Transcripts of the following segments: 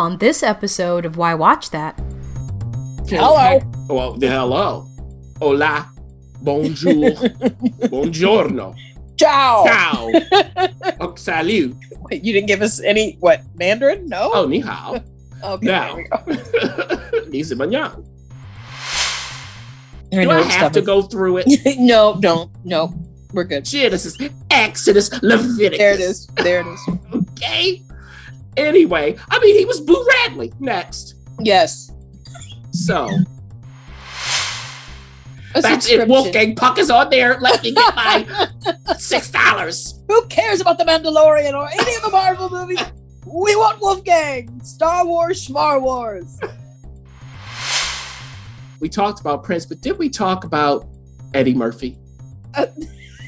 On this episode of Why Watch That, Hello. Well, hello. Hola. Bonjour. Buongiorno. Ciao. Ciao. oh, salut. Wait, you didn't give us any what Mandarin? No. Oh, ni hao. okay. now. There we go. Ni si manyan. Do know I it's have to go through it? no, don't. No, we're good. Genesis, Exodus, Leviticus. There it is. There it is. Okay. Anyway, I mean, he was Boo Radley next. Yes. So A that's it. Wolfgang Puck is on there. Let me get my six dollars. Who cares about the Mandalorian or any of the Marvel movies? We want Wolfgang. Star Wars, Schmar Wars. We talked about Prince, but did we talk about Eddie Murphy? Uh,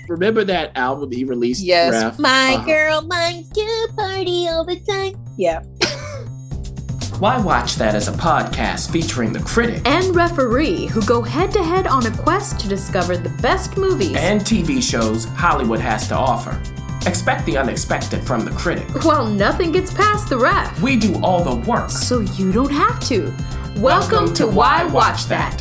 Remember that album that he released? Yes. Raph? my Uh-huh. girl likes to party all the time. Yeah. Why Watch That as a podcast featuring the critic And referee who go head to head on a quest to discover the best movies. and TV shows Hollywood has to offer. Expect the unexpected from the critic. While nothing gets past the ref, We do all the work. so you don't have to. Welcome, to Why Watch That.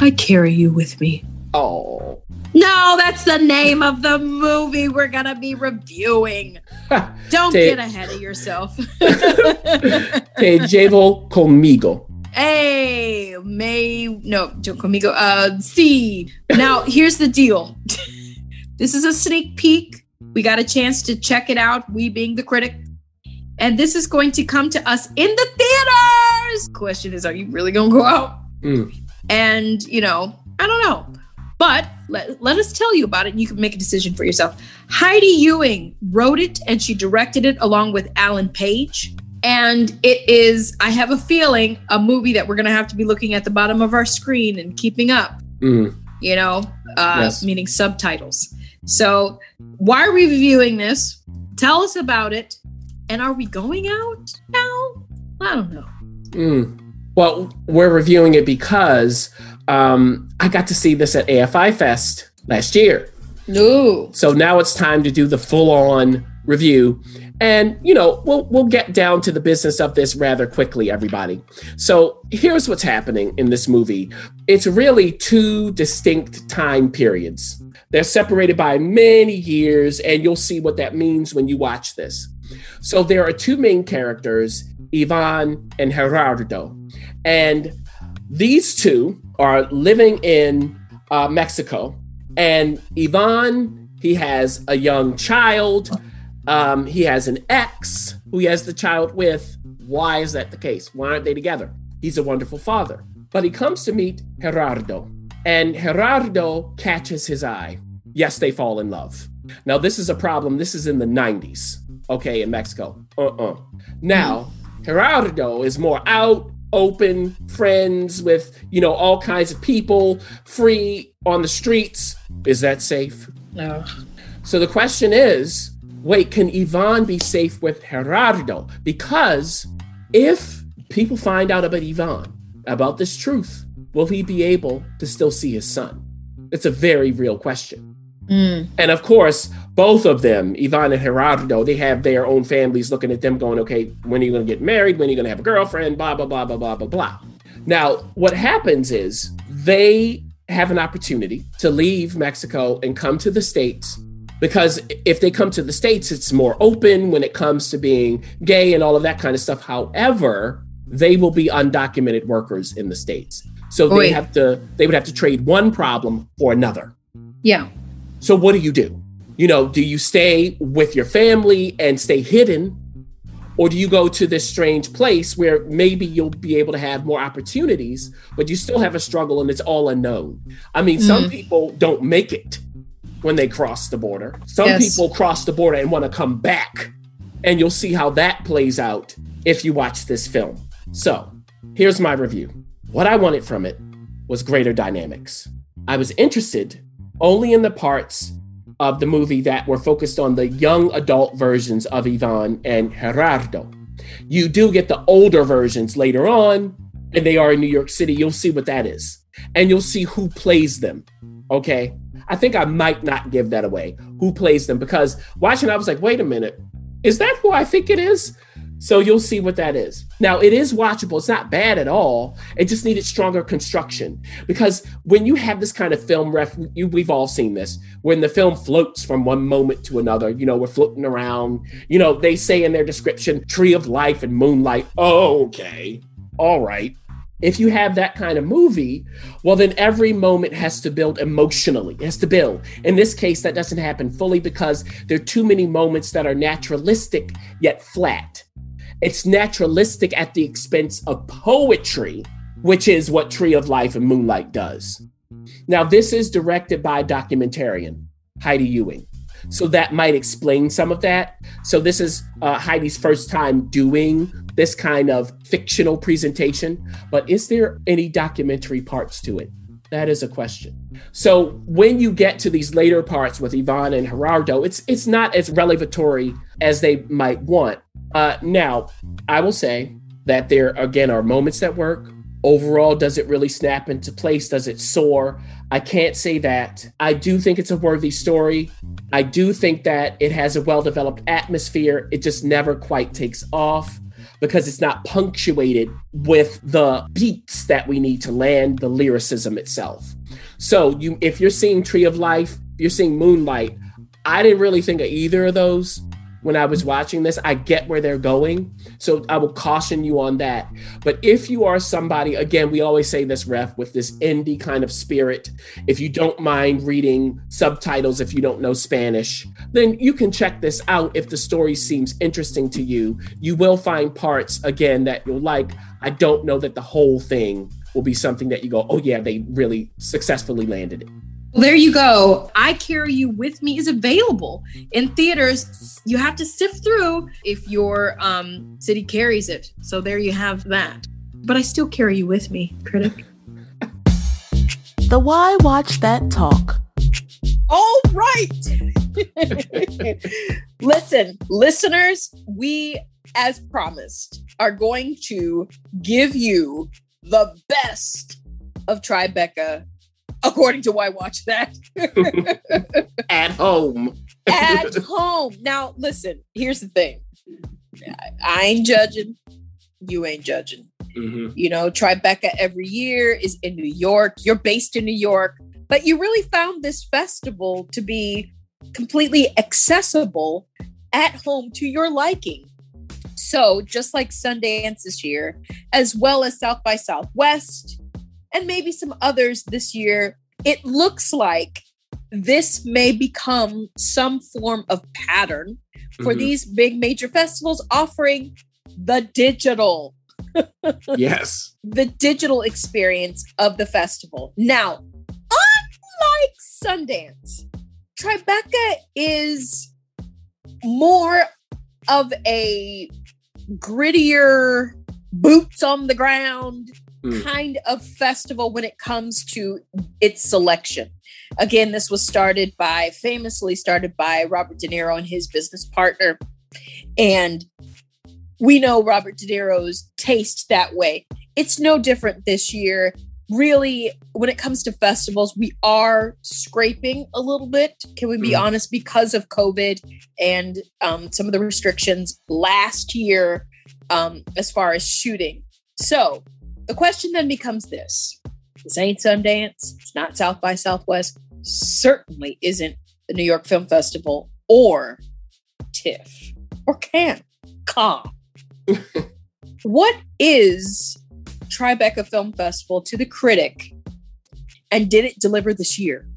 I carry you with me. Oh. No, that's the name of the movie we're gonna be reviewing. Don't Te- get ahead of yourself. Te llevo conmigo. hey, May, no, don't conmigo. Uh, see. Now, here's the deal. this is a sneak peek. We got a chance to check it out. We being the critic. And this is going to come to us in the theaters. Question is, are you really gonna go out? Mm. And, you know, I don't know. But let, let us tell you about it and you can make a decision for yourself. Heidi Ewing wrote it and she directed it along with Alan Page. And it is, I have a feeling, a movie that we're going to have to be looking at the bottom of our screen and keeping up, Mm. you know, uh, Yes. meaning subtitles. So, why are we reviewing this? Tell us about it. And are we going out now? I don't know. Mm. Well, we're reviewing it because um, I got to see this at AFI Fest last year. No. So now it's time to do the full-on review. And you know, we'll we'll get down to the business of this rather quickly, everybody. So here's what's happening in this movie. It's really two distinct time periods. They're separated by many years, and you'll see what that means when you watch this. So there are two main characters, Ivan and Gerardo. And these two are living in uh, Mexico. And Ivan, he has a young child. Um, he has an ex who he has the child with. Why is that the case? Why aren't they together? He's a wonderful father. But he comes to meet Gerardo, and Gerardo catches his eye. Yes, they fall in love. Now, this is a problem. This is in the 90s, okay, in Mexico. Uh uh Now, Gerardo is more out, open, friends with, you know, all kinds of people, free on the streets. Is that safe? No. So the question is wait, can Ivan be safe with Gerardo? Because if people find out about Ivan, about this truth, will he be able to still see his son? It's a very real question. Mm. And of course, both of them, Ivan and Gerardo, they have their own families looking at them going, okay, when are you going to get married? When are you going to have a girlfriend? Blah, blah, blah, blah, blah, blah, blah. Now, what happens is they have an opportunity to leave Mexico and come to the States because if they come to the States, it's more open when it comes to being gay and all of that kind of stuff. However, they will be undocumented workers in the States. So they have to they would have to trade one problem for another. Yeah. So what do you do? You know, do you stay with your family and stay hidden? Or do you go to this strange place where maybe you'll be able to have more opportunities, but you still have a struggle and it's all unknown? I mean, some mm. people don't make it when they cross the border. Some Yes. people cross the border and want to come back. And you'll see how that plays out if you watch this film. So, here's my review. What I wanted from it was greater dynamics. I was interested only in the parts of the movie that were focused on the young adult versions of Ivan and Gerardo. You do get the older versions later on, and they are in New York City. You'll see what that is, and you'll see who plays them. Okay. I think I might not give that away. Who plays them? Because watching, I was like, wait a minute, is that who I think it is? So you'll see what that is. Now, it is watchable. It's not bad at all. It just needed stronger construction. Because when you have this kind of film ref, you, we've all seen this, when the film floats from one moment to another, you know, we're floating around. You know, they say in their description, tree of life and moonlight. Okay. All right. If you have that kind of movie, well, then every moment has to build emotionally. It has to build. In this case, that doesn't happen fully because there are too many moments that are naturalistic yet flat. It's naturalistic at the expense of poetry, which is what Tree of Life and Moonlight does. Now, this is directed by documentarian, Heidi Ewing. So that might explain some of that. So, this is uh, Heidi's first time doing this kind of fictional presentation. But is there any documentary parts to it? That is a question. So when you get to these later parts with Ivan and Gerardo, it's it's not as revelatory as they might want. Uh, now, I will say that there again are moments that work. Overall, does it really snap into place? Does it soar? I can't say that. I do think it's a worthy story. I do think that it has a well developed atmosphere. It just never quite takes off because it's not punctuated with the beats that we need to land the lyricism itself. So you if you're seeing Tree of Life, you're seeing Moonlight. I didn't really think of either of those when I was watching this. I get where they're going. So I will caution you on that. But if you are somebody, again, we always say this, ref, with this indie kind of spirit, if you don't mind reading subtitles, if you don't know Spanish, then you can check this out if the story seems interesting to you. You will find parts, again, that you'll like. I don't know that the whole thing will be something that you go, oh, yeah, they really successfully landed it. Well, there you go. I Carry You With Me is available in theaters. You have to sift through if your um, city carries it. So there you have that. But I still carry you with me, critic. The Why Watch That Talk. All right. Listen, listeners, we, as promised, are going to give you the best of Tribeca, according to Why Watch That. At home. At home. Now, listen, here's the thing I- ain't judging. You ain't judging. Mhm. You know, Tribeca every year is in New York. You're based in New York, but you really found this festival to be completely accessible at home to your liking. So, just like Sundance this year, as well as South by Southwest, and maybe some others this year, it looks like this may become some form of pattern for Mhm. these big major festivals offering the digital Yes. the digital experience of the festival. Now, unlike Sundance, Tribeca is more of a grittier, boots on the ground Mm. kind of festival when it comes to its selection. Again, this was started by, famously started by Robert De Niro and his business partner. And we know Robert De Niro's taste that way. It's no different this year. Really, when it comes to festivals, we are scraping a little bit. Can we be Mhm. honest? Because of COVID and um, some of the restrictions last year, um, as far as shooting. So the question then becomes this This ain't Sundance. It's not South by Southwest. Certainly isn't the New York Film Festival or TIFF or Cannes. Con. what is Tribeca Film Festival to the critic and did it deliver this year?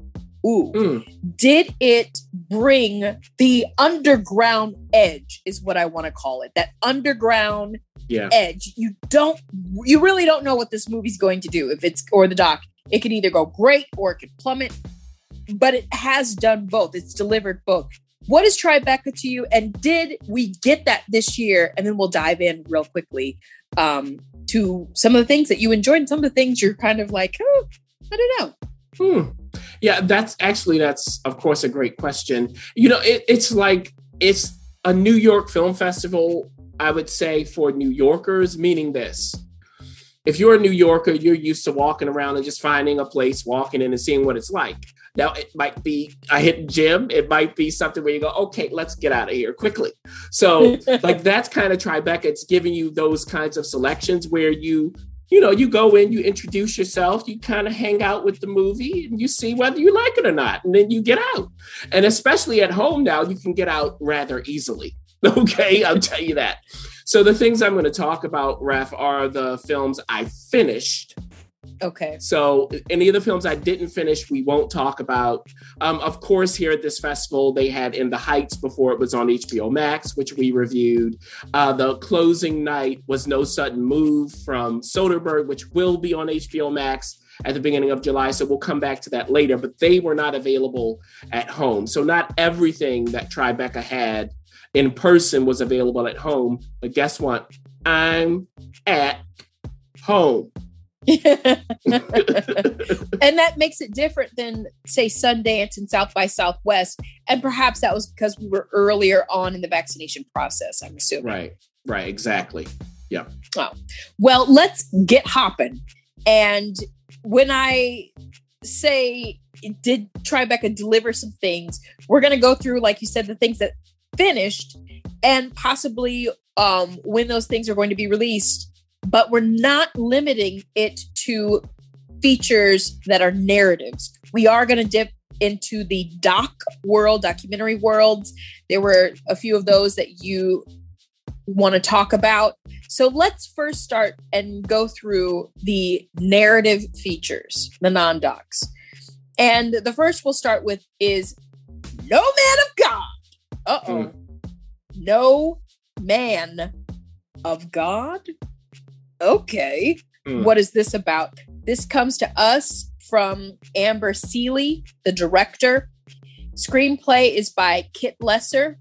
Ooh. Mm. Did it bring the underground edge, is what I want to call it. That underground Yeah. edge. You don't, you really don't know what this movie's going to do. If it's, or the doc, it could either go great or it could plummet, but it has done both. It's delivered both. What is Tribeca to you? And did we get that this year? And then we'll dive in real quickly um, to some of the things that you enjoyed and some of the things you're kind of like, oh, I don't know. Hmm. Yeah, that's actually that's of course a great question. You know, it, it's like it's a New York Film Festival. I would say for New Yorkers, meaning this: if you're a New Yorker, you're used to walking around and just finding a place, walking in and seeing what it's like. Now, it might be a hidden gem. It might be something where you go, okay, let's get out of here quickly. So, like that's kind of Tribeca. It's giving you those kinds of selections where you you know, you go in, you introduce yourself, you kind of hang out with the movie, and you see whether you like it or not, and then you get out. And especially at home now, you can get out rather easily. Okay, I'll tell you that. So the things I'm going to talk about, Ref, are the films I finished. Okay. So any of the films I didn't finish, we won't talk about. Um, of course, here at this festival, they had In the Heights before it was on HBO Max, which we reviewed. Uh, the closing night was No Sudden Move from Soderbergh, which will be on HBO Max at the beginning of July. So we'll come back to that later, but they were not available at home. So not everything that Tribeca had in person was available at home. But guess what? I'm at home. and that makes it different than say Sundance and South by Southwest. And perhaps that was because we were earlier on in the vaccination process, I'm assuming. Right, right, exactly. Yeah. Oh, well, let's get hopping. And when I say did Tribeca deliver some things, we're gonna go through, like you said, the things that finished and possibly um when those things are going to be released, but we're not limiting it to features that are narratives. We are gonna dip into the doc world, documentary worlds. There were a few of those that you want to talk about. So let's first start and go through the narrative features, the non docs. And the first we'll start with is No Man of God. Uh oh. No Man of God. Okay. Hmm. What is this about? This comes to us from Amber Sealey, the director. Screenplay is by Kit Lesser.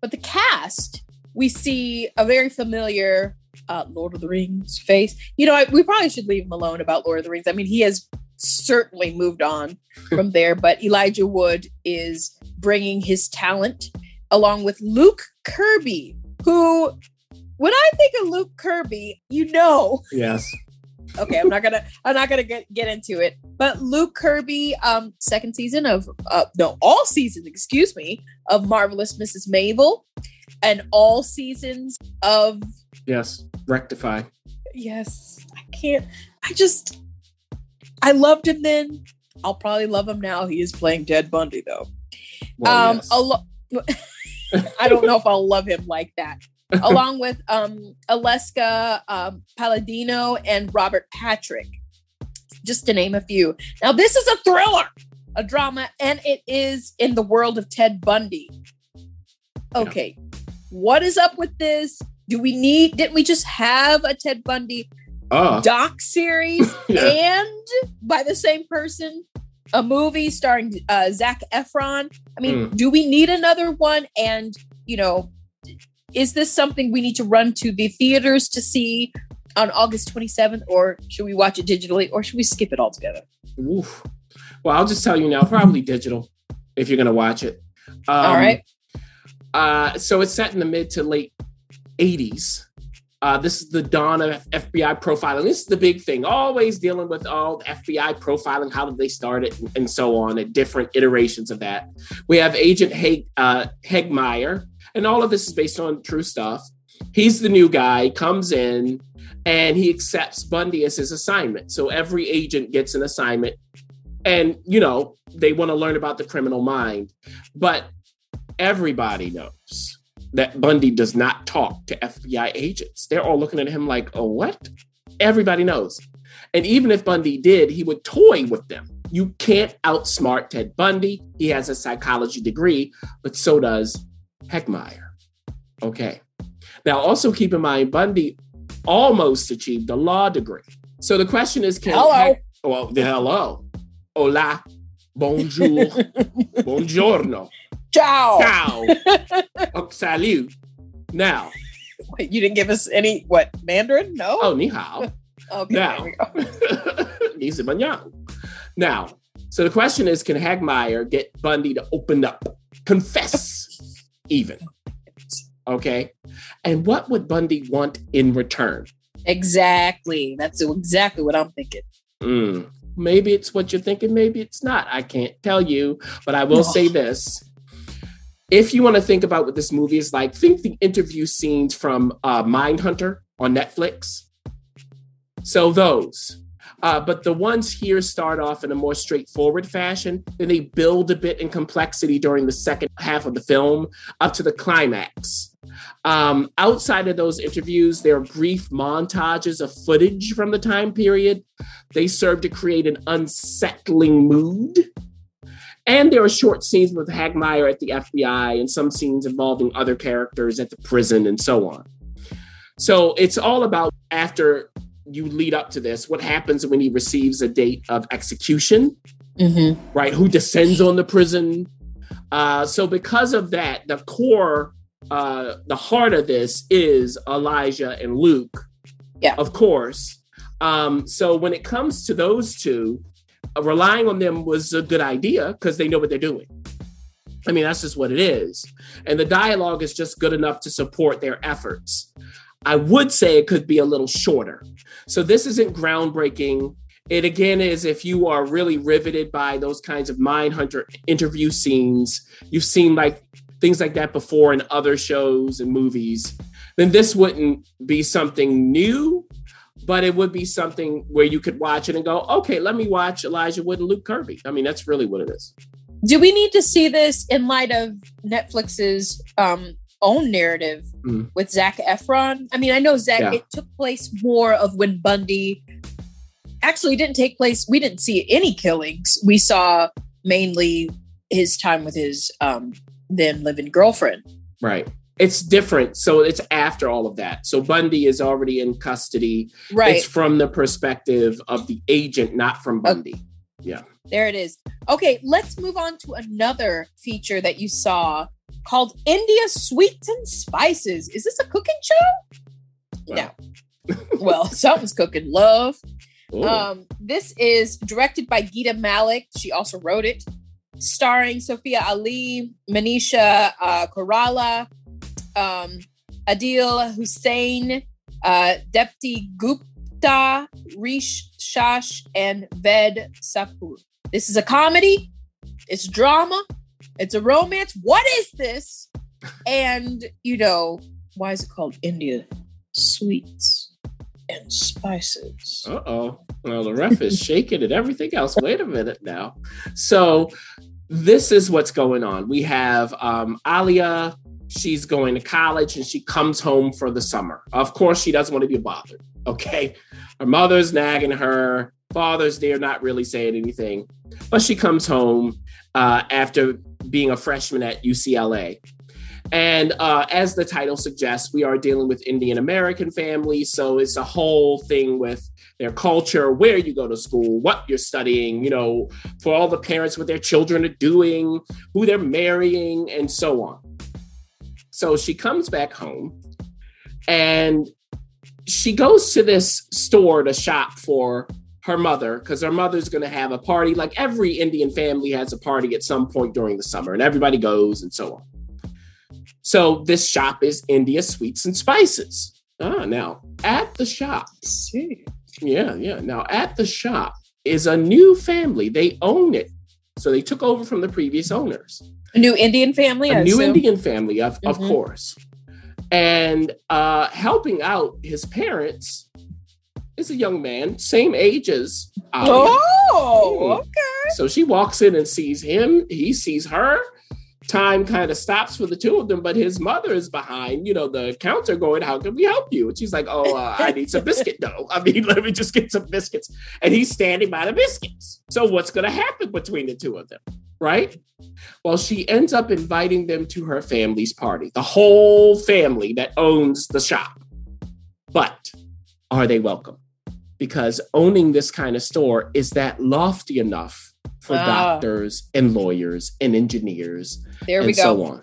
But the cast, we see a very familiar uh, Lord of the Rings face. You know, I, we probably should leave him alone about Lord of the Rings. I mean, he has certainly moved on from there, but Elijah Wood is bringing his talent along with Luke Kirby, who, when I think of Luke Kirby, you know, Yes. okay i'm not gonna i'm not gonna get, get into it but luke kirby um second season of uh no all seasons excuse me of marvelous mrs Maisel, and all seasons of Yes. Rectify. yes i can't i just i loved him then i'll probably love him now he is playing ted bundy though Well, um yes. a lo- i don't know if i'll love him like that along with um Aleksa um, Palladino and Robert Patrick, just to name a few. Now, this is a thriller, a drama, and it is in the world of Ted Bundy. Okay, what is up with this? Do we need? Didn't we just have a Ted Bundy oh, doc series Yeah. and by the same person? A movie starring uh, Zac Efron. I mean, Hmm. do we need another one? And you know, is this something we need to run to the theaters to see on August 27th, or should we watch it digitally, or should we skip it altogether? Oof. Well, I'll just tell you now, probably digital if you're going to watch it. Um, All right. Uh, so it's set in the mid to late 80s. Uh, this is the dawn of FBI profiling. This is the big thing. Always dealing with all the FBI profiling. How did they start it, and, and so on, at different iterations of that. We have Agent Heg, uh, Hegmeyer, and all of this is based on true stuff. He's the new guy, comes in, and he accepts Bundy as his assignment. So every agent gets an assignment, and you know they want to learn about the criminal mind, but everybody knows that Bundy does not talk to FBI agents. They're all looking at him like, "Oh, what?" Everybody knows. And even if Bundy did, he would toy with them. You can't outsmart Ted Bundy. He has a psychology degree, but so does Heckmeyer. Okay. Now, also keep in mind, Bundy almost achieved a law degree. So the question is, can Hello. Heck- well, hello, hola, bonjour, buongiorno, Ciao. ciao, oh, salut. Now, Wait, you didn't give us any what Mandarin? No. oh, ni hao. okay. now. There we go. Now, so the question is, can Hagmaier get Bundy to open up, confess, even? Okay. And what would Bundy want in return? Exactly. That's exactly what I'm thinking. Mm, maybe it's what you're thinking, maybe it's not. I can't tell you, but I will say this. If you want to think about what this movie is like, think the interview scenes from uh, Mindhunter on Netflix. So those. Uh, but the ones here start off in a more straightforward fashion. Then they build a bit in complexity during the second half of the film up to the climax. Um, outside of those interviews, there are brief montages of footage from the time period. They serve to create an unsettling mood. And there are short scenes with Hagmaier at the FBI and some scenes involving other characters at the prison and so on. So it's all about after you lead up to this, what happens when he receives a date of execution, Mm-hmm. right? Who descends on the prison. Uh, so because of that, the core, uh, the heart of this is Elijah and Luke, Yeah. of course. Um, so when it comes to those two, relying on them was a good idea because they know what they're doing. I mean, that's just what it is. And the dialogue is just good enough to support their efforts. I would say it could be a little shorter. So this isn't groundbreaking. It again is if you are really riveted by those kinds of Mindhunter interview scenes, you've seen like things like that before in other shows and movies, then this wouldn't be something new, but it would be something where you could watch it and go, okay, let me watch Elijah Wood and Luke Kirby. I mean, that's really what it is. Do we need to see this in light of Netflix's um, own narrative Mm. with Zac Efron? I mean, I know Zac. Yeah. It took place more of when Bundy actually didn't take place. We didn't see any killings. We saw mainly his time with his um, then living girlfriend. Right. It's different. So it's after all of that. So Bundy is already in custody. Right It's from the perspective of the agent, not from Bundy. Yeah. There, it is. Okay, let's move on to another feature that you saw called India Sweets and Spices. Is this a cooking show? No. well, something's cooking. Love. Ooh. Um, this is directed by Geeta Malik. She also wrote it, starring Sophia Ali, Manisha uh, Koirala, um, Adil Hussain, uh, Deepti Gupta, Rish Shah, and Ved Sapur. This is a comedy. It's drama. It's a romance. What is this? And you know why is it called India Sweets and Spices? Uh oh. Well, the ref is shaking and everything else. Wait a minute now. So, this is what's going on. We have um, Alia. She's going to college and she comes home for the summer. Of course, she doesn't want to be bothered. Okay. Her mother's nagging her. Father's there, not really saying anything. But she comes home uh, after being a freshman at UCLA. And uh, as the title suggests, we are dealing with Indian American families. So it's a whole thing with their culture, where you go to school, what you're studying, you know, for all the parents, what their children are doing, who they're marrying, and so on. So she comes back home and she goes to this store to shop for her mother because her mother's going to have a party. Like every Indian family has a party at some point during the summer, and everybody goes and so on. So this shop is India Sweets and Spices. Ah, now at the shop, See. yeah, yeah. Now at the shop is a new family. They own it, so they took over from the previous owners A new Indian family. a I new assume? Indian family, of, of Mhm. course. And uh, helping out his parents is a young man, same age as. Oh, Mm. okay. So she walks in and sees him. He sees her. Time kind of stops for the two of them, but his mother is behind, you know, the counter going, How can we help you? And she's like, Oh, uh, I need some biscuit dough. I mean, let me just get some biscuits. And he's standing by the biscuits. So what's going to happen between the two of them? Right? Well, she ends up inviting them to her family's party, the whole family that owns the shop. But are they welcome? Because owning this kind of store is that lofty enough for Ah. doctors and lawyers and engineers There and we go. so on.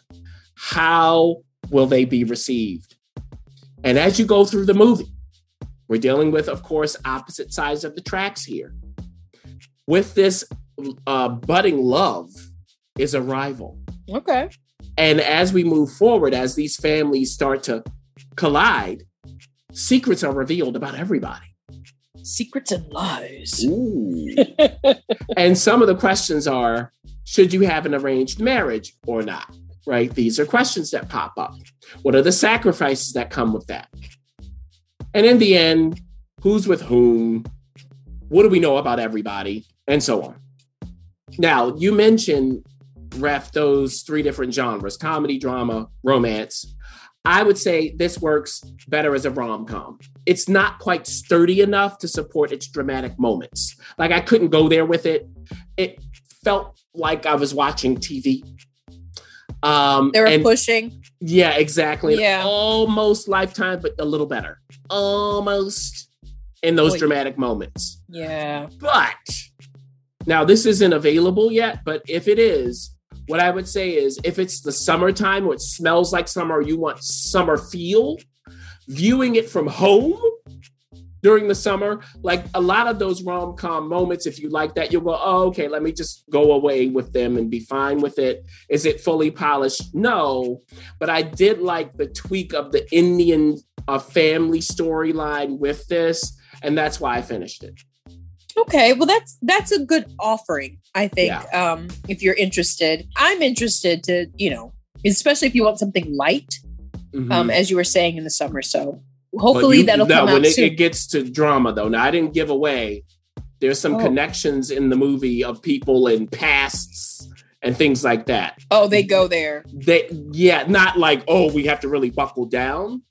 How will they be received? And as you go through the movie, we're dealing with, of course, opposite sides of the tracks here. With this uh, budding love is a rival. Okay. And as we move forward, as these families start to collide, secrets are revealed about everybody. Secrets and lies. And some of the questions are should you have an arranged marriage or not? Right? These are questions that pop up. What are the sacrifices that come with that? And in the end, who's with whom? What do we know about everybody? And so on. Now, you mentioned, Ref, those three different genres comedy, drama, romance. I would say this works better as a rom com. It's not quite sturdy enough to support its dramatic moments. Like I couldn't go there with it. It felt like I was watching TV. Um, They were and- pushing. yeah, exactly. Yeah. Almost lifetime, but a little better. Almost in those dramatic moments. Yeah. But now this isn't available yet, but if it is, what I would say is if it's the summertime or it smells like summer or you want summer feel, viewing it from home during the summer, like a lot of those rom com moments, if you like that, you'll go, oh, okay, let me just go away with them and be fine with it. Is it fully polished? No. But I did like the tweak of the Indian uh, family storyline with this. And that's why I finished it. Okay, well that's that's a good offering, I think. Um, if you're interested, I'm interested to, you know, especially if you want something light, Mhm. um, as you were saying in the summer. So hopefully you- that'll no, come when out it, soon. it gets to drama though. Now I didn't give away. There's some Oh. connections in the movie of people and pasts and things like that. oh, they go there. They yeah, not like oh we have to really buckle down,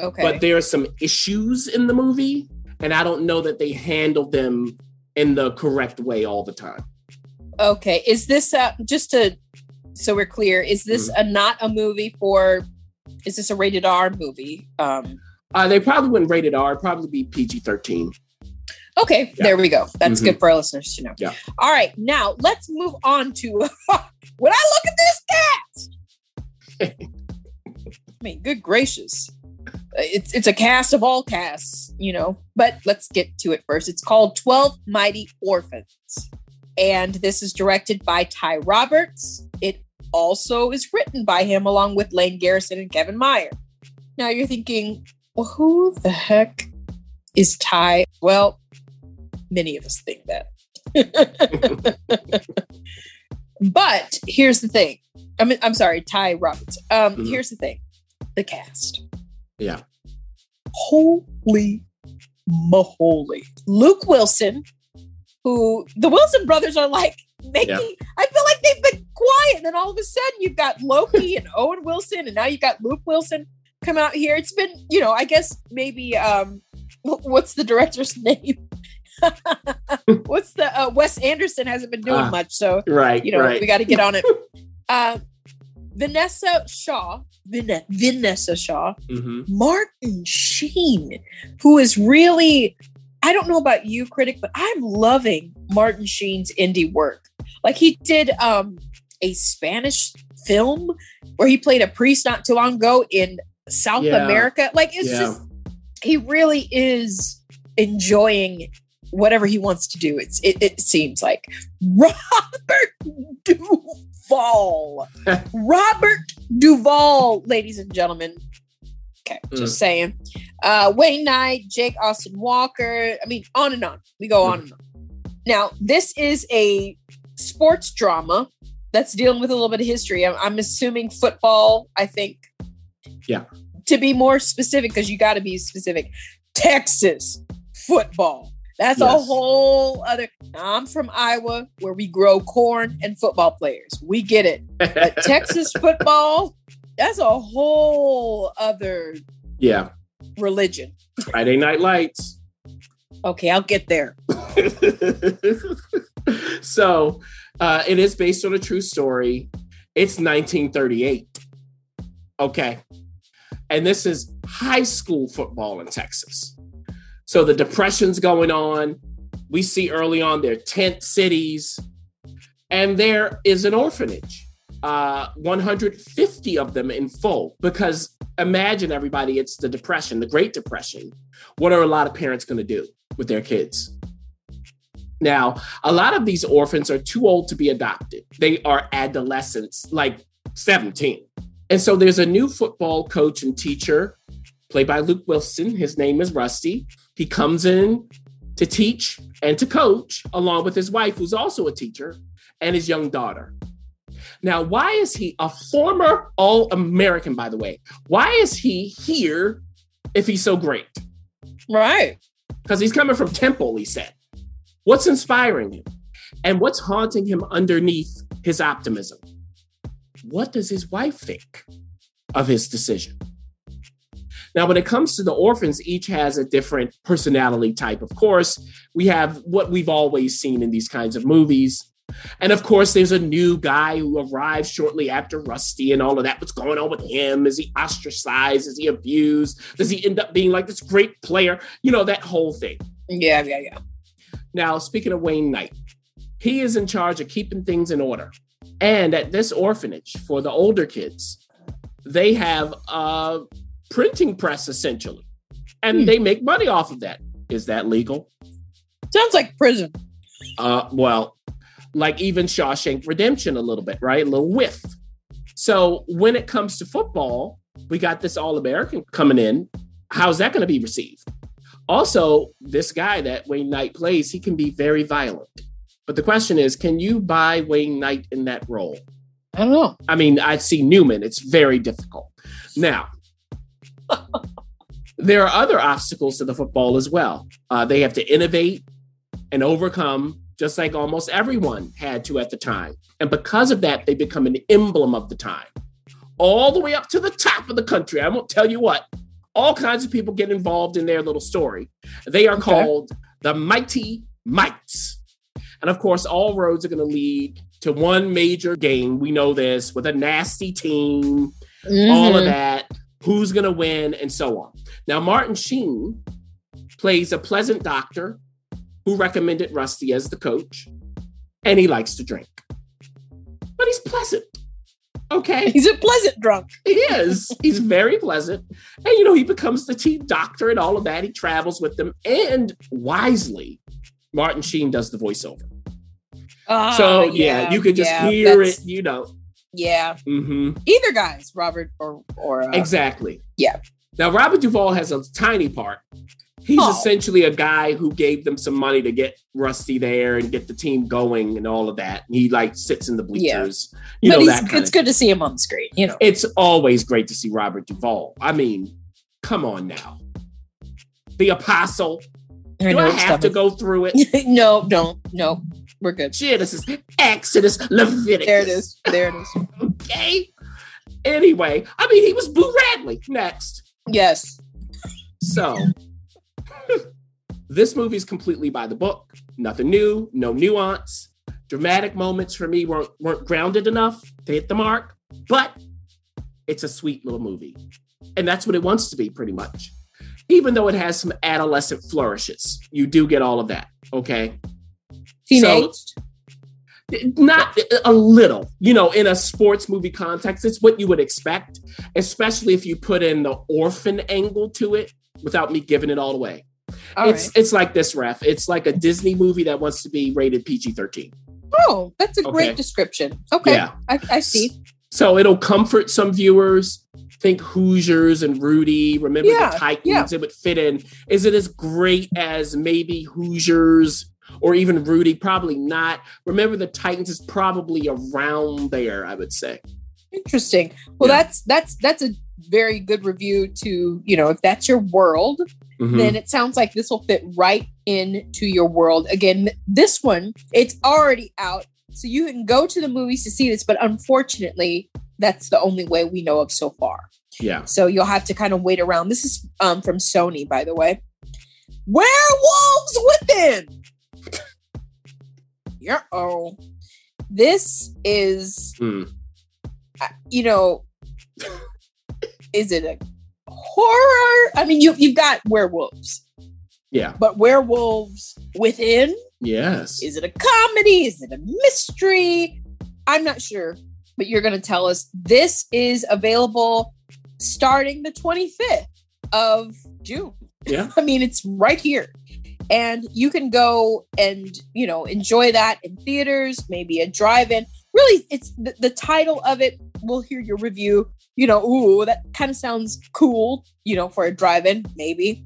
Okay. but there are some issues in the movie, and I don't know that they handle them in the correct way all the time. okay. Is this uh just to so we're clear, is this Mm-hmm. a not a movie for is this a rated R movie? Um Uh, they probably wouldn't rate it R. Probably be PG thirteen. Okay, Yeah. there we go. That's Mhm. good for our listeners to know. Yeah. All right, now let's move on to when I look at this cast. I mean, good gracious. It's it's a cast of all casts, you know. But let's get to it first. It's called 12 Mighty Orphans. And this is directed by Ty Roberts. It also is written by him along with Lane Garrison and Kevin Meyer. Now you're thinking, well, who the heck is Ty? Well, many of us think that. but here's the thing. I mean, I'm sorry, Ty Roberts. Um, Mhm. here's the thing. The cast. Yeah. Holy moly. Luke Wilson, who the Wilson brothers are like making, I feel like they've been quiet. And then all of a sudden you've got Loki and Owen Wilson, and now you've got Luke Wilson come out here. It's been, you know, I guess maybe um what's the director's name? what's the uh, Wes Anderson hasn't been doing Ah. much, so Right. you know right. we got to get on it. uh, Vanessa Shaw, Vin- Vinessa Shaw, hmm Martin Sheen, who is really, I don't know about you, critic, but I'm loving Martin Sheen's indie work. Like he did um, a Spanish film where he played a priest not too long ago in South Yeah. America. Like it's Yeah. just, he really is enjoying whatever he wants to do. It's it, it seems like Robert Duvall. Robert Duvall, ladies and gentlemen. Okay, just saying. Uh, Wayne Knight, Jake Austin Walker. I mean, on and on. We go on and on. Now, this is a sports drama that's dealing with a little bit of history. I'm, I'm assuming football. I think. Yeah. to be more specific, because you got to be specific, Texas football. That's a whole other. I'm from Iowa, where we grow corn and football players. We get it. But Texas football, that's a whole other yeah, religion. Friday Night Lights. Okay, I'll get there. so uh, it is based on a true story. It's 1938. Okay. And this is high school football in Texas. So the depression's going on. We see early on their tent cities. And there is an orphanage, uh, 150 of them in full. Because imagine everybody, it's the depression, the Great Depression. What are a lot of parents going to do with their kids? Now, a lot of these orphans are too old to be adopted. They are adolescents, like 17. And so there's a new football coach and teacher, played by Luke Wilson. His name is Rusty. He comes in to teach and to coach, along with his wife, who's also a teacher, and his young daughter. Now, why is he a former All American, by the way? Why is he here if he's so great? Right. because he's coming from Temple, he said. What's inspiring him? And what's haunting him underneath his optimism? What does his wife think of his decision? Now, when it comes to the orphans, each has a different personality type. Of course, we have what we've always seen in these kinds of movies. And of course, there's a new guy who arrives shortly after Rusty and all of that. What's going on with him? Is he ostracized? Is he abused? Does he end up being like this great player? You know, that whole thing. Yeah, yeah, yeah. Now, speaking of Wayne Knight, he is in charge of keeping things in order. And at this orphanage for the older kids, they have a printing press essentially, and Hmm. they make money off of that. Is that legal? Sounds like prison. Uh, well, like even Shawshank Redemption, a little bit, right? A little whiff. So when it comes to football, we got this All American coming in. How's that going to be received? Also, this guy that Wayne Knight plays, he can be very violent. But the question is, can you buy Wayne Knight in that role? I don't know. I mean, I see Newman. It's very difficult. Now, there are other obstacles to the football as well. Uh, they have to innovate and overcome, just like almost everyone had to at the time. And because of that, they become an emblem of the time, all the way up to the top of the country. I won't tell you what. All kinds of people get involved in their little story. They are Okay. called the Mighty Mites. And of course, all roads are going to lead to one major game. We know this with a nasty team, all Mhm. of that, who's going to win, and so on. Now, Martin Sheen plays a pleasant doctor who recommended Rusty as the coach, and he likes to drink. But he's pleasant. Okay. He's a pleasant drunk. He is. He's very pleasant. And, you know, he becomes the team doctor and all of that. He travels with them. And wisely, Martin Sheen does the voiceover. Ah, so, yeah, you could just yeah, hear it, you know. Yeah, hmm either guys, Robert or or uh, Exactly. yeah. Now, Robert Duvall has a tiny part. He's Oh. essentially a guy who gave them some money to get Rusty there and get the team going and all of that. He like sits in the bleachers. You but know he's, that it's good to see him on the screen. You know, It's always great to see Robert Duvall. I mean, come on now. The apostle. I Do I have to go through it? no, don't, no, we're good. Genesis, Exodus, Leviticus. There it is. There it is. Okay. Anyway, I mean, he was Boo Radley next. Yes. So, this movie is completely by the book. Nothing new, no nuance. Dramatic moments for me weren't, weren't grounded enough to hit the mark, but it's a sweet little movie. And that's what it wants to be, pretty much. Even though it has some adolescent flourishes, you do get all of that. Okay. Teenage. not a little, you know, in a sports movie context, it's what you would expect, especially if you put in the orphan angle to it without me giving it all away. All it's right. it's like this, ref. It's like a Disney movie that wants to be rated PG 13. Oh, that's a great description. Okay. Yeah. I, I see. So it'll comfort some viewers. Think Hoosiers and Rudy. Remember Yeah, the Titans. yeah. It would fit in. Is it as great as maybe Hoosiers or even Rudy? Probably not. Remember the Titans is probably around there, I would say. Interesting. Well, Yeah. that's that's that's a very good review to you know if that's your world Mhm. then it sounds like this will fit right into your world. Again, this one, it's already out. So you can go to the movies to see this, but unfortunately, that's the only way we know of so far. yeah. So you'll have to kind of wait around. This is um, from Sony, by the way. Werewolves Within. Yeah. Oh, this is, Hmm. uh, you know, is it a horror? I mean, you you've got werewolves, Yeah. but werewolves within. Yes. Is it a comedy? Is it a mystery? I'm not sure, but you're going to tell us. This is available starting the 25th of June. Yeah. I mean, it's right here. And you can go and, you know, enjoy that in theaters, maybe a drive in. Really, it's the, the title of it. We'll hear your review. You know, ooh, that kind of sounds cool, you know, for a drive in, maybe.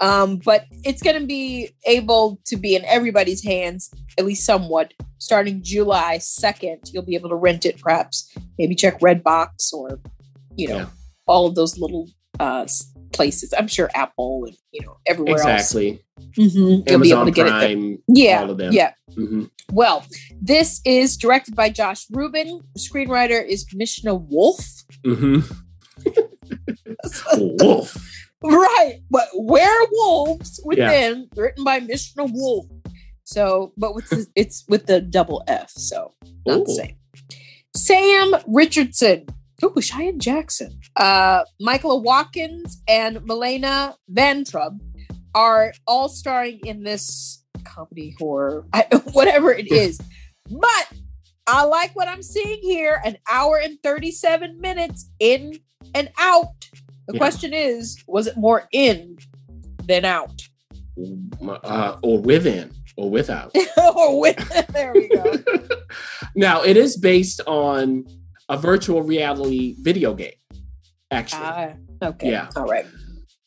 Um, but it's going to be able to be in everybody's hands, at least somewhat, starting July 2nd. You'll be able to rent it, perhaps, maybe check Redbox or, you know, Yeah. all of those little uh, places. I'm sure Apple and, you know, everywhere Exactly. else. Mhm. You'll be able Amazon to get it there. Prime. Yeah. all of them. Yeah. hmm Well, this is directed by Josh Rubin. The screenwriter is Mishna Wolff. hmm Wolf. right. But Werewolves Within, written by Mishna Wolff. So, but with the, it's with the double F, so not the same. Sam Richardson. Ooh, Cheyenne Jackson. Uh, Michaela Watkins and Milana Vayntrub are all starring in this comedy horror, I, whatever it is. But I like what I'm seeing here an hour and 37 minutes in and out. The Yeah. question is, was it more in than out? Uh, or within or without. or with, there we go. now it is based on a virtual reality video game, actually. Ah, okay. Yeah. All right.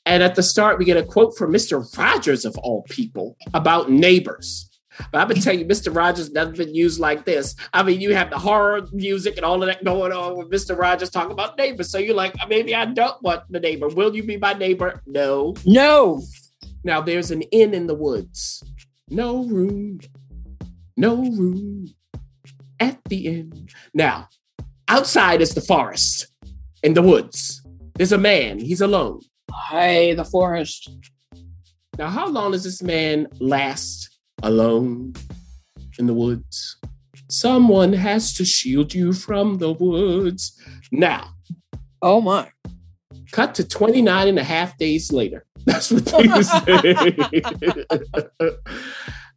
and at the start, we get a quote from Mr. Rogers of all people about neighbors. But I'm gonna tell you, Mr. Rogers never been used like this. I mean, you have the horror music and all of that going on with Mr. Rogers talking about neighbors. So you're like, maybe I don't want the neighbor. Will you be my neighbor? No. No. Now there's an inn in the woods. No room. No room at the inn. Now, outside is the forest. In the woods. There's a man. He's alone. Hey, the forest. Now, how long does this man last alone in the woods? Someone has to shield you from the woods. Now, Oh my. cut to 29 and a half days later. That's what they say.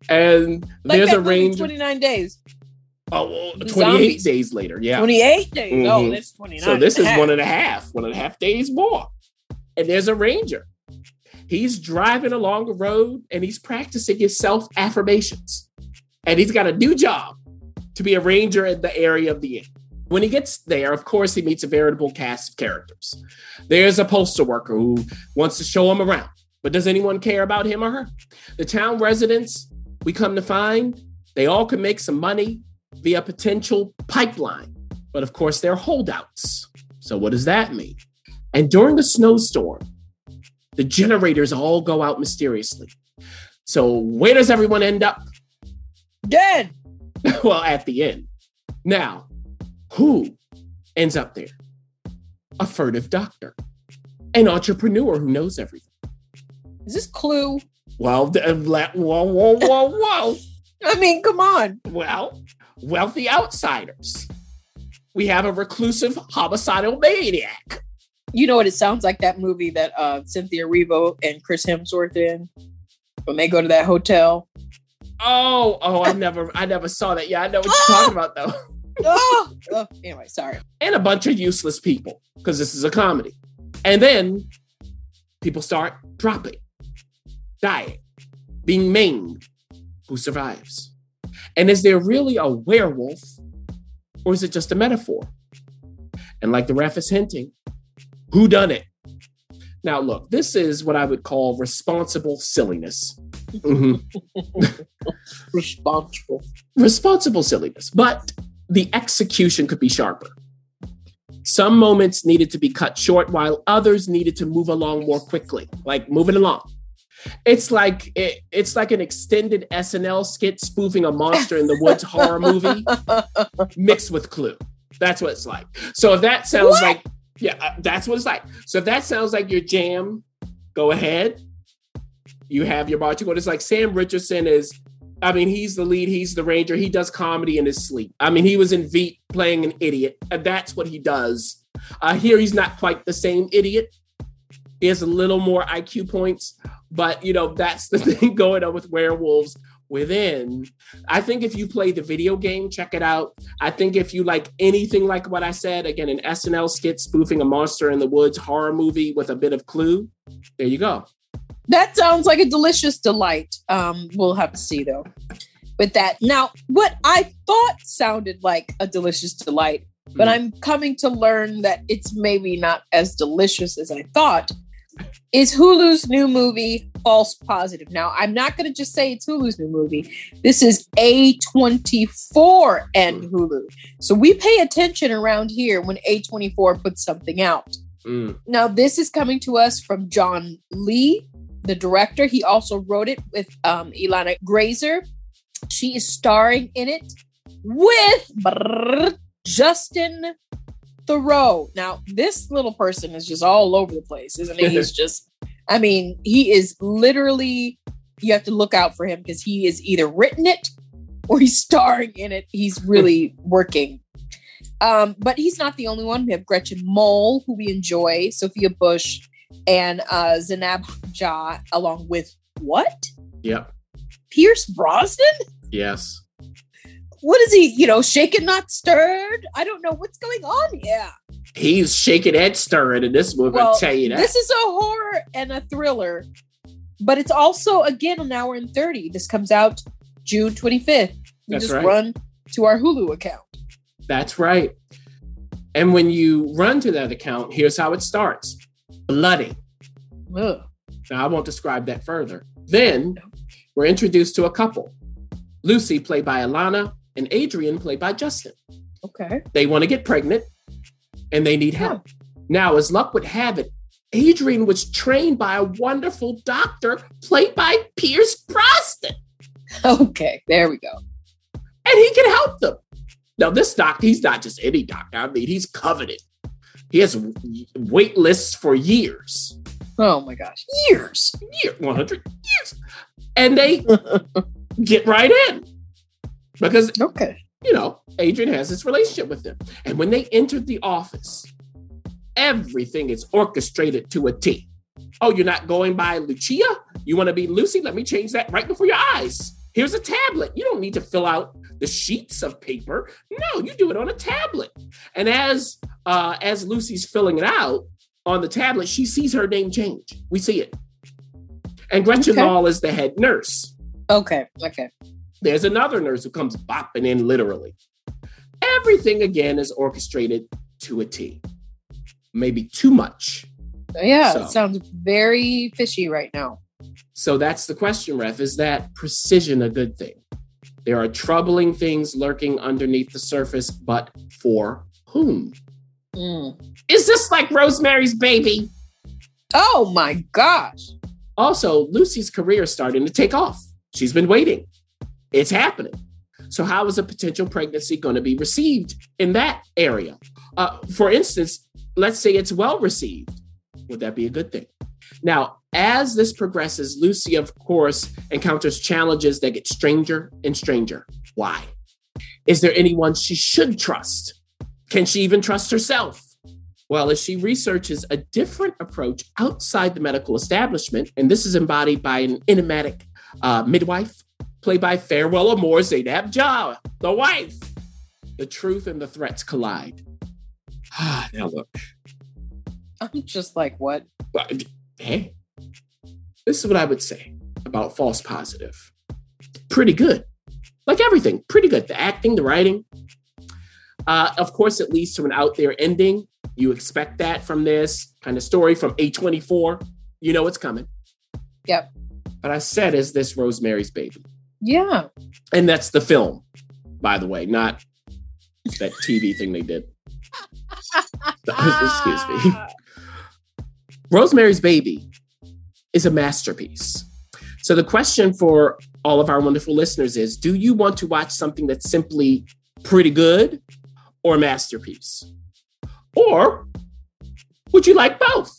and Like there's a range. 29 days. Oh, well, 28 zombies. days later. Yeah. 28 days. Oh, Mhm. that's 29. So this is half. one and a half, one and a half days more. And there's a ranger. He's driving along the road and he's practicing his self affirmations. And he's got a new job to be a ranger in the area of the inn. When he gets there, of course, he meets a veritable cast of characters. There's a postal worker who wants to show him around, but does anyone care about him or her? The town residents, we come to find, they all can make some money via potential pipeline. But of course, they're holdouts. So, what does that mean? And during a snowstorm, the generators all go out mysteriously. So, where does everyone end up? Dead. well, at the end. Now, who ends up there? A furtive doctor, an entrepreneur who knows everything. Is this Clue? Well, whoa, whoa, whoa, whoa. I mean, come on. Well, wealthy outsiders. We have a reclusive homicidal maniac. You know what it sounds like that movie that uh, Cynthia Erivo and Chris Hemsworth in when they go to that hotel. Oh, oh, I never, I never saw that. Yeah, I know what you're talking about though. oh, oh, anyway, sorry. And a bunch of useless people because this is a comedy. And then people start dropping, dying, being maimed. Who survives? And is there really a werewolf, or is it just a metaphor? And like the ref is hinting, who done it? Now, look, this is what I would call responsible silliness. Mhm. Responsible. responsible silliness, but the execution could be sharper. Some moments needed to be cut short, while others needed to move along more quickly, like moving along. It's like it, it's like an extended SNL skit spoofing a monster in the woods horror movie mixed with Clue. That's what it's like. So if that sounds What? like yeah, uh, that's what it's like. So if that sounds like your jam, go ahead. You have your marching orders. Like Sam Richardson is, I mean, he's the lead, he's the ranger, he does comedy in his sleep. I mean, he was in Veep playing an idiot, and that's what he does. Uh, here, he's not quite the same idiot. He has a little more IQ points, but you know, that's the thing going on with werewolves within. I think if you play the video game, check it out. I think if you like anything like what I said, again, an SNL skit spoofing a monster in the woods horror movie with a bit of clue, there you go. That sounds like a delicious delight. Um, we'll have to see though. With that, now what I thought sounded like a delicious delight, but Mhm. I'm coming to learn that it's maybe not as delicious as I thought. Is Hulu's new movie False Positive? Now, I'm not going to just say it's Hulu's new movie. This is A24 and Hulu. So we pay attention around here when A24 puts something out. Mm. Now, this is coming to us from John Lee, the director. He also wrote it with um, Ilana Glazer. She is starring in it with Justin Theroux. Now, this little person is just all over the place, isn't he? He's just, I mean, he is literally, you have to look out for him because he is either written it or he's starring in it. He's really working. Um, but he's not the only one. We have Gretchen Mol, who we enjoy, Sophia Bush, and uh, Zainab Jah, along with what? Yep. Pierce Brosnan? Yes. What is he? You know, shaken, not stirred? I don't know what's going on here. He's shaking and stirring in this movie, I'll tell you that. this is a horror and a thriller, but it's also, again, an hour and 30. This comes out June 25th. We That's just right. run to our Hulu account. That's right. And when you run to that account, here's how it starts bloody. Ugh. Now, I won't describe that further. Then we're introduced to a couple Lucy, played by Ilana, and Adrian, played by Justin. Okay. They want to get pregnant and they need help. Now, as luck would have it, Adrian was trained by a wonderful doctor played by Pierce Brosnan, Okay. There we go. and he can help them. Now, this doctor, he's not just any doctor. I mean, he's coveted. He has wait lists for years, Oh my gosh. Years. year, 100 years. And they get right in because Okay. you know, Adrian has this relationship with them. And when they entered the office, everything is orchestrated to a T. Oh, you're not going by Lucia? You want to be Lucy? Let me change that right before your eyes. Here's a tablet. You don't need to fill out the sheets of paper. No, you do it on a tablet. And as uh, as Lucy's filling it out on the tablet, she sees her name change. We see it. And Gretchen Okay. Law is the head nurse Okay. Okay. There's another nurse who comes bopping in literally. Everything again is orchestrated to a T. Maybe too much. Yeah, So- it sounds very fishy right now. So that's the question, Ref. Is that precision a good thing? There are troubling things lurking underneath the surface, but for whom? Mm. Is this like Rosemary's Baby? Oh my gosh. Also, Lucy's career is starting to take off. She's been waiting. It's happening. So, how is a potential pregnancy going to be received in that area? Uh, for instance, let's say it's well received. Would that be a good thing? Now, as this progresses, Lucy, of course, encounters challenges that get stranger and stranger. Why? Is there anyone she should trust? Can she even trust herself? Well, as she researches a different approach outside the medical establishment, and this is embodied by an enigmatic uh, midwife, played by Farewell Amor Zainab Jah, the wife. The truth and the threats collide. Ah, now look, I'm just like, what? hey, this is what I would say about false positive. Pretty good. Like everything, pretty good. The acting, the writing. Uh, of course, it leads to an out there ending. You expect that from this kind of story from A24. You know it's coming. Yep. But I said, is this Rosemary's Baby? Yeah. And that's the film, by the way, not that TV thing they did. Excuse me. Rosemary's Baby is a masterpiece. So the question for all of our wonderful listeners is do you want to watch something that's simply pretty good or a masterpiece? Or would you like both?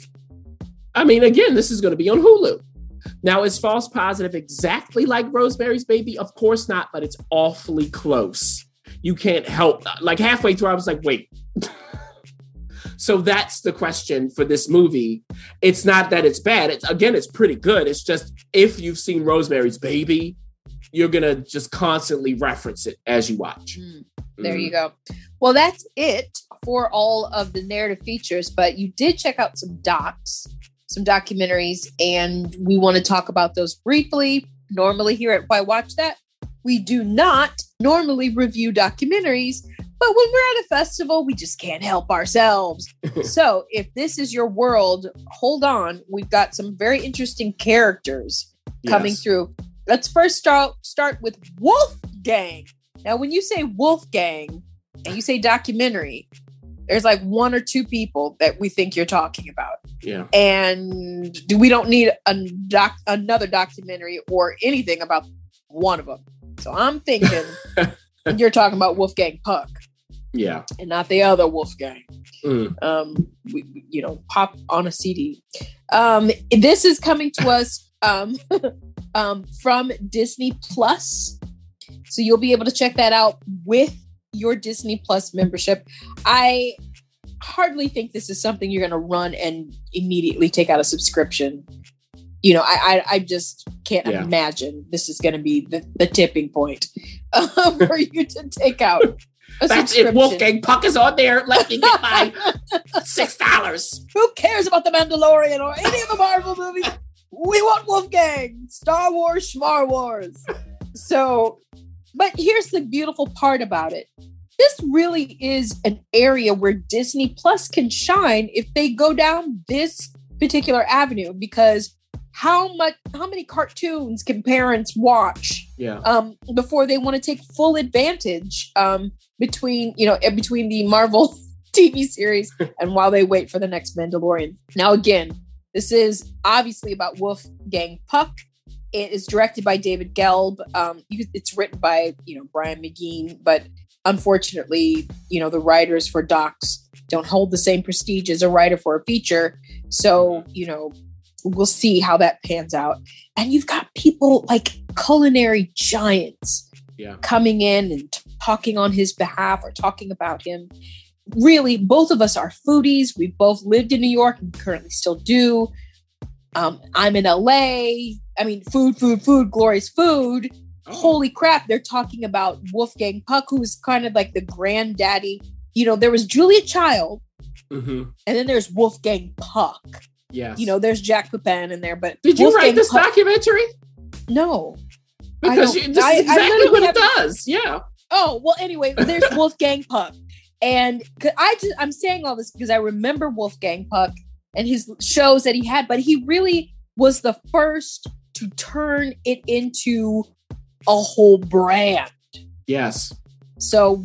I mean, again, this is going to be on Hulu. Now, is false positive exactly like Rosemary's Baby? Of course not, but it's awfully close. You can't help, like halfway through, I was like, wait. so that's the question for this movie. It's not that it's bad. It's again, it's pretty good. It's just if you've seen Rosemary's Baby, you're gonna just constantly reference it as you watch. Mm, there you go. Well, that's it for all of the narrative features, but you did check out some docs, some documentaries, and we want to talk about those briefly. Normally, here at Why Watch That, we do not normally review documentaries, but when we're at a festival, we just can't help ourselves. so, if this is your world, hold on. We've got some very interesting characters coming Yes. through. Let's first start start with Wolfgang. Now, when you say Wolfgang and you say documentary, there's like one or two people that we think you're talking about, Yeah. and do- we don't need a doc, another documentary or anything about one of them. So I'm thinking you're talking about Wolfgang Puck Yeah. and not the other Wolfgang. Mm. Um, we, we- you know, pop on a CD. Um, this is coming to us um, um, from Disney Plus, so you'll be able to check that out with your Disney Plus membership. I hardly think this is something you're going to run and immediately take out a subscription. You know, I I, I just can't Yeah. imagine this is going to be the, the tipping point uh, for you to take out. A That's it. Wolfgang Puck is on there. Let me get my six dollars. Who cares about the Mandalorian or any of the Marvel movies? We want Wolfgang, Star Wars, Schmar Wars. So, but here's the beautiful part about it. This really is an area where Disney Plus can shine if they go down this particular avenue because how much how many cartoons can parents watch Yeah. um, before they want to take full advantage um, between you know between the Marvel TV series and while they wait for the next Mandalorian. Now again, this is obviously about Wolfgang Puck. It is directed by David Gelb. Um, you- it's written by you know Brian McGee, but unfortunately, you know the writers for docs don't hold the same prestige as a writer for a feature. So you know we'll see how that pans out. And you've got people like culinary giants Yeah. coming in and t- talking on his behalf or talking about him. Really, both of us are foodies. We both lived in New York and currently still do. Um, I'm in LA. I mean, food, food, food, glorious food. Oh. Holy crap, they're talking about Wolfgang Puck, who's kind of like the granddaddy. You know, there was Julia Child, hmm and then there's Wolfgang Puck. Yes. You know, there's Jack Pepin in there, but Did you Wolfgang write this Puck- documentary? No. Because you, this I- is exactly what it does. Yeah. Oh well. Anyway, there's Wolfgang Puck, and I just I'm saying all this because I remember Wolfgang Puck and his shows that he had, but he really was the first to turn it into a whole brand. Yes. So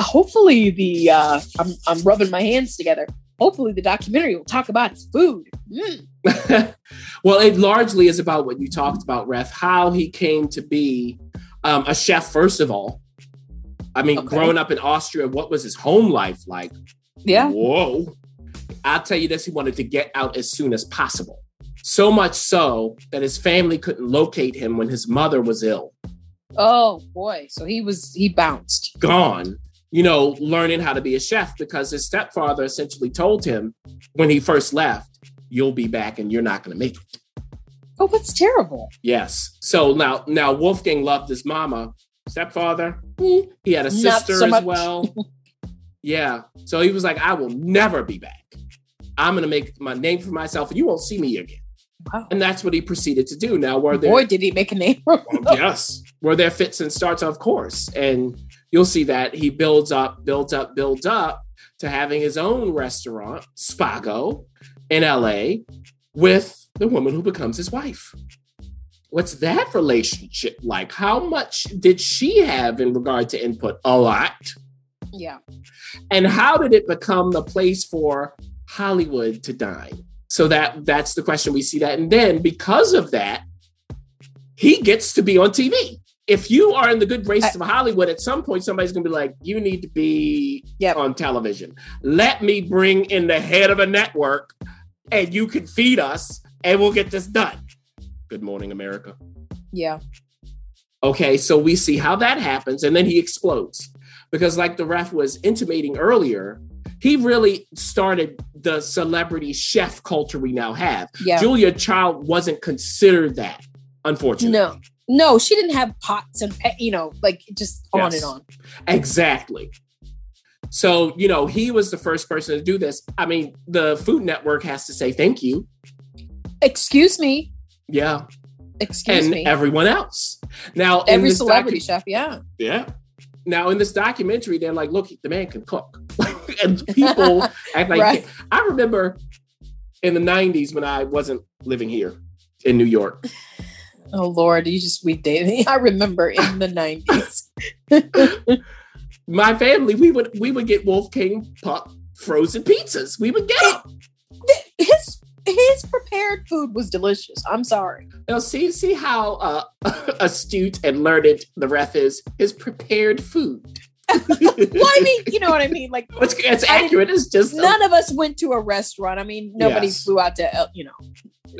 hopefully the uh, I'm I'm rubbing my hands together. Hopefully the documentary will talk about his food. Mm. well, it largely is about what you talked about, Ref, how he came to be um, a chef, first of all. I mean, Okay. growing up in Austria, what was his home life like? Yeah. Whoa. I'll tell you this, he wanted to get out as soon as possible. So much so that his family couldn't locate him when his mother was ill, Oh boy. So he was he bounced. gone, you know, learning how to be a chef because his stepfather essentially told him when he first left, you'll be back and you're not going to make it. Oh, that's terrible. Yes. So now, now Wolfgang loved his mama. Stepfather, eh, he had a sister so as much. well. yeah. So he was like, I will never be back. I'm gonna make my name for myself, and you won't see me again. Wow. And that's what he proceeded to do. Now, were there Boy, did he make a name well, yes, where there fits and starts, of course, and you'll see that he builds up, builds up, builds up to having his own restaurant, Spago, in LA, with the woman who becomes his wife. What's that relationship like? How much did she have in regard to input? A lot. Yeah. And how did it become the place for Hollywood to dine? So that that's the question we see that. And then because of that, he gets to be on TV. If you are in the good graces of Hollywood, at some point somebody's gonna be like, you need to be Yep. on television. Let me bring in the head of a network and you can feed us and we'll get this done. Good morning, America. Yeah. Okay, so we see how that happens, and then he explodes. Because, like the ref was intimating earlier, he really started the celebrity chef culture we now have. Yeah. Julia Child wasn't considered that, unfortunately. No. No, she didn't have pots and you know, like just on Yes. and on. Exactly. So, you know, he was the first person to do this. I mean, the Food Network has to say thank you. Excuse me. Yeah. Excuse and me. everyone else. Now, Every celebrity docu- chef, yeah. Yeah. Now in this documentary, they're like, look, the man can cook. and people act like Right. I remember in the 90s when I wasn't living here in New York. Oh Lord, you just we dated. I remember in the nineties. My family, we would we would get Wolfgang Puck frozen pizzas. We would get them. his his prepared food was delicious. I'm sorry. Now see see how uh, astute and learned the ref is. His prepared food. Well, I mean, you know what I mean. Like It's, it's accurate. It's just none of us went to a restaurant. I mean, nobody Yes. flew out to you know,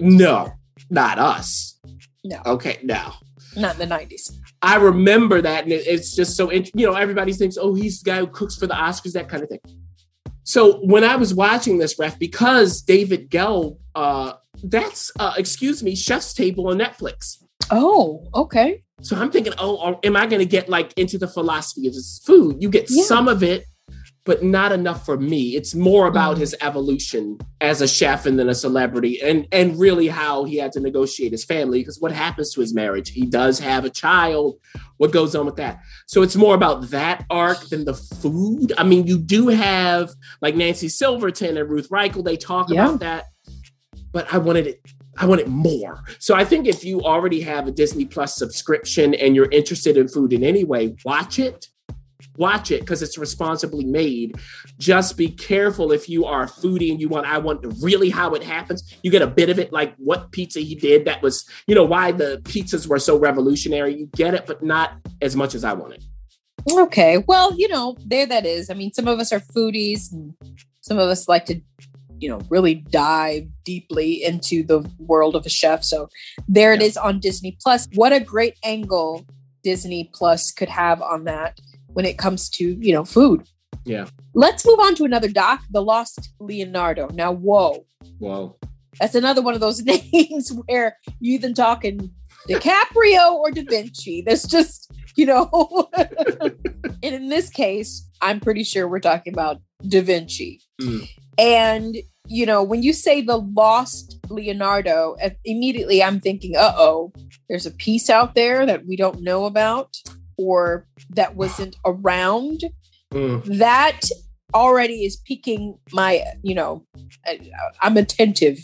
no, not us. No. Okay, no. not in the nineties. I remember that, and it- it's just so you know everybody thinks, oh, he's the guy who cooks for the Oscars, that kind of thing. So when I was watching this ref, because David Gelb, uh, that's uh, excuse me, Chef's Table on Netflix. Oh, okay. So I'm thinking, oh, am I going to get like into the philosophy of this food? You get Yeah. some of it, but not enough for me. It's more about Mm. his evolution as a chef and then a celebrity, and and really how he had to negotiate his family. Because what happens to his marriage? He does have a child. What goes on with that? So it's more about that arc than the food. I mean, you do have like Nancy Silverton and Ruth Reichl. They talk Yeah. about that, but I wanted it. I wanted more. So I think if you already have a Disney Plus subscription and you're interested in food in any way, watch it. Watch it because it's responsibly made. Just be careful if you are a foodie and you want, I want really how it happens. You get a bit of it, like what pizza he did. That was, you know, why the pizzas were so revolutionary. You get it, but not as much as I wanted. Okay. Well, you know, there that is. I mean, some of us are foodies and some of us like to, you know, really dive deeply into the world of a chef. So there it Yeah. is on Disney Plus. What a great angle Disney Plus could have on that when it comes to, you know, food. Yeah. Let's move on to another doc, The Lost Leonardo. Now, whoa. Whoa. That's another one of those names where you either talking DiCaprio or Da Vinci. That's just, you know. and in this case, I'm pretty sure we're talking about Da Vinci. Mm. And, you know, when you say the lost Leonardo, immediately I'm thinking, uh oh, there's a piece out there that we don't know about or that wasn't around Mm. that already is piquing my you know i'm attentive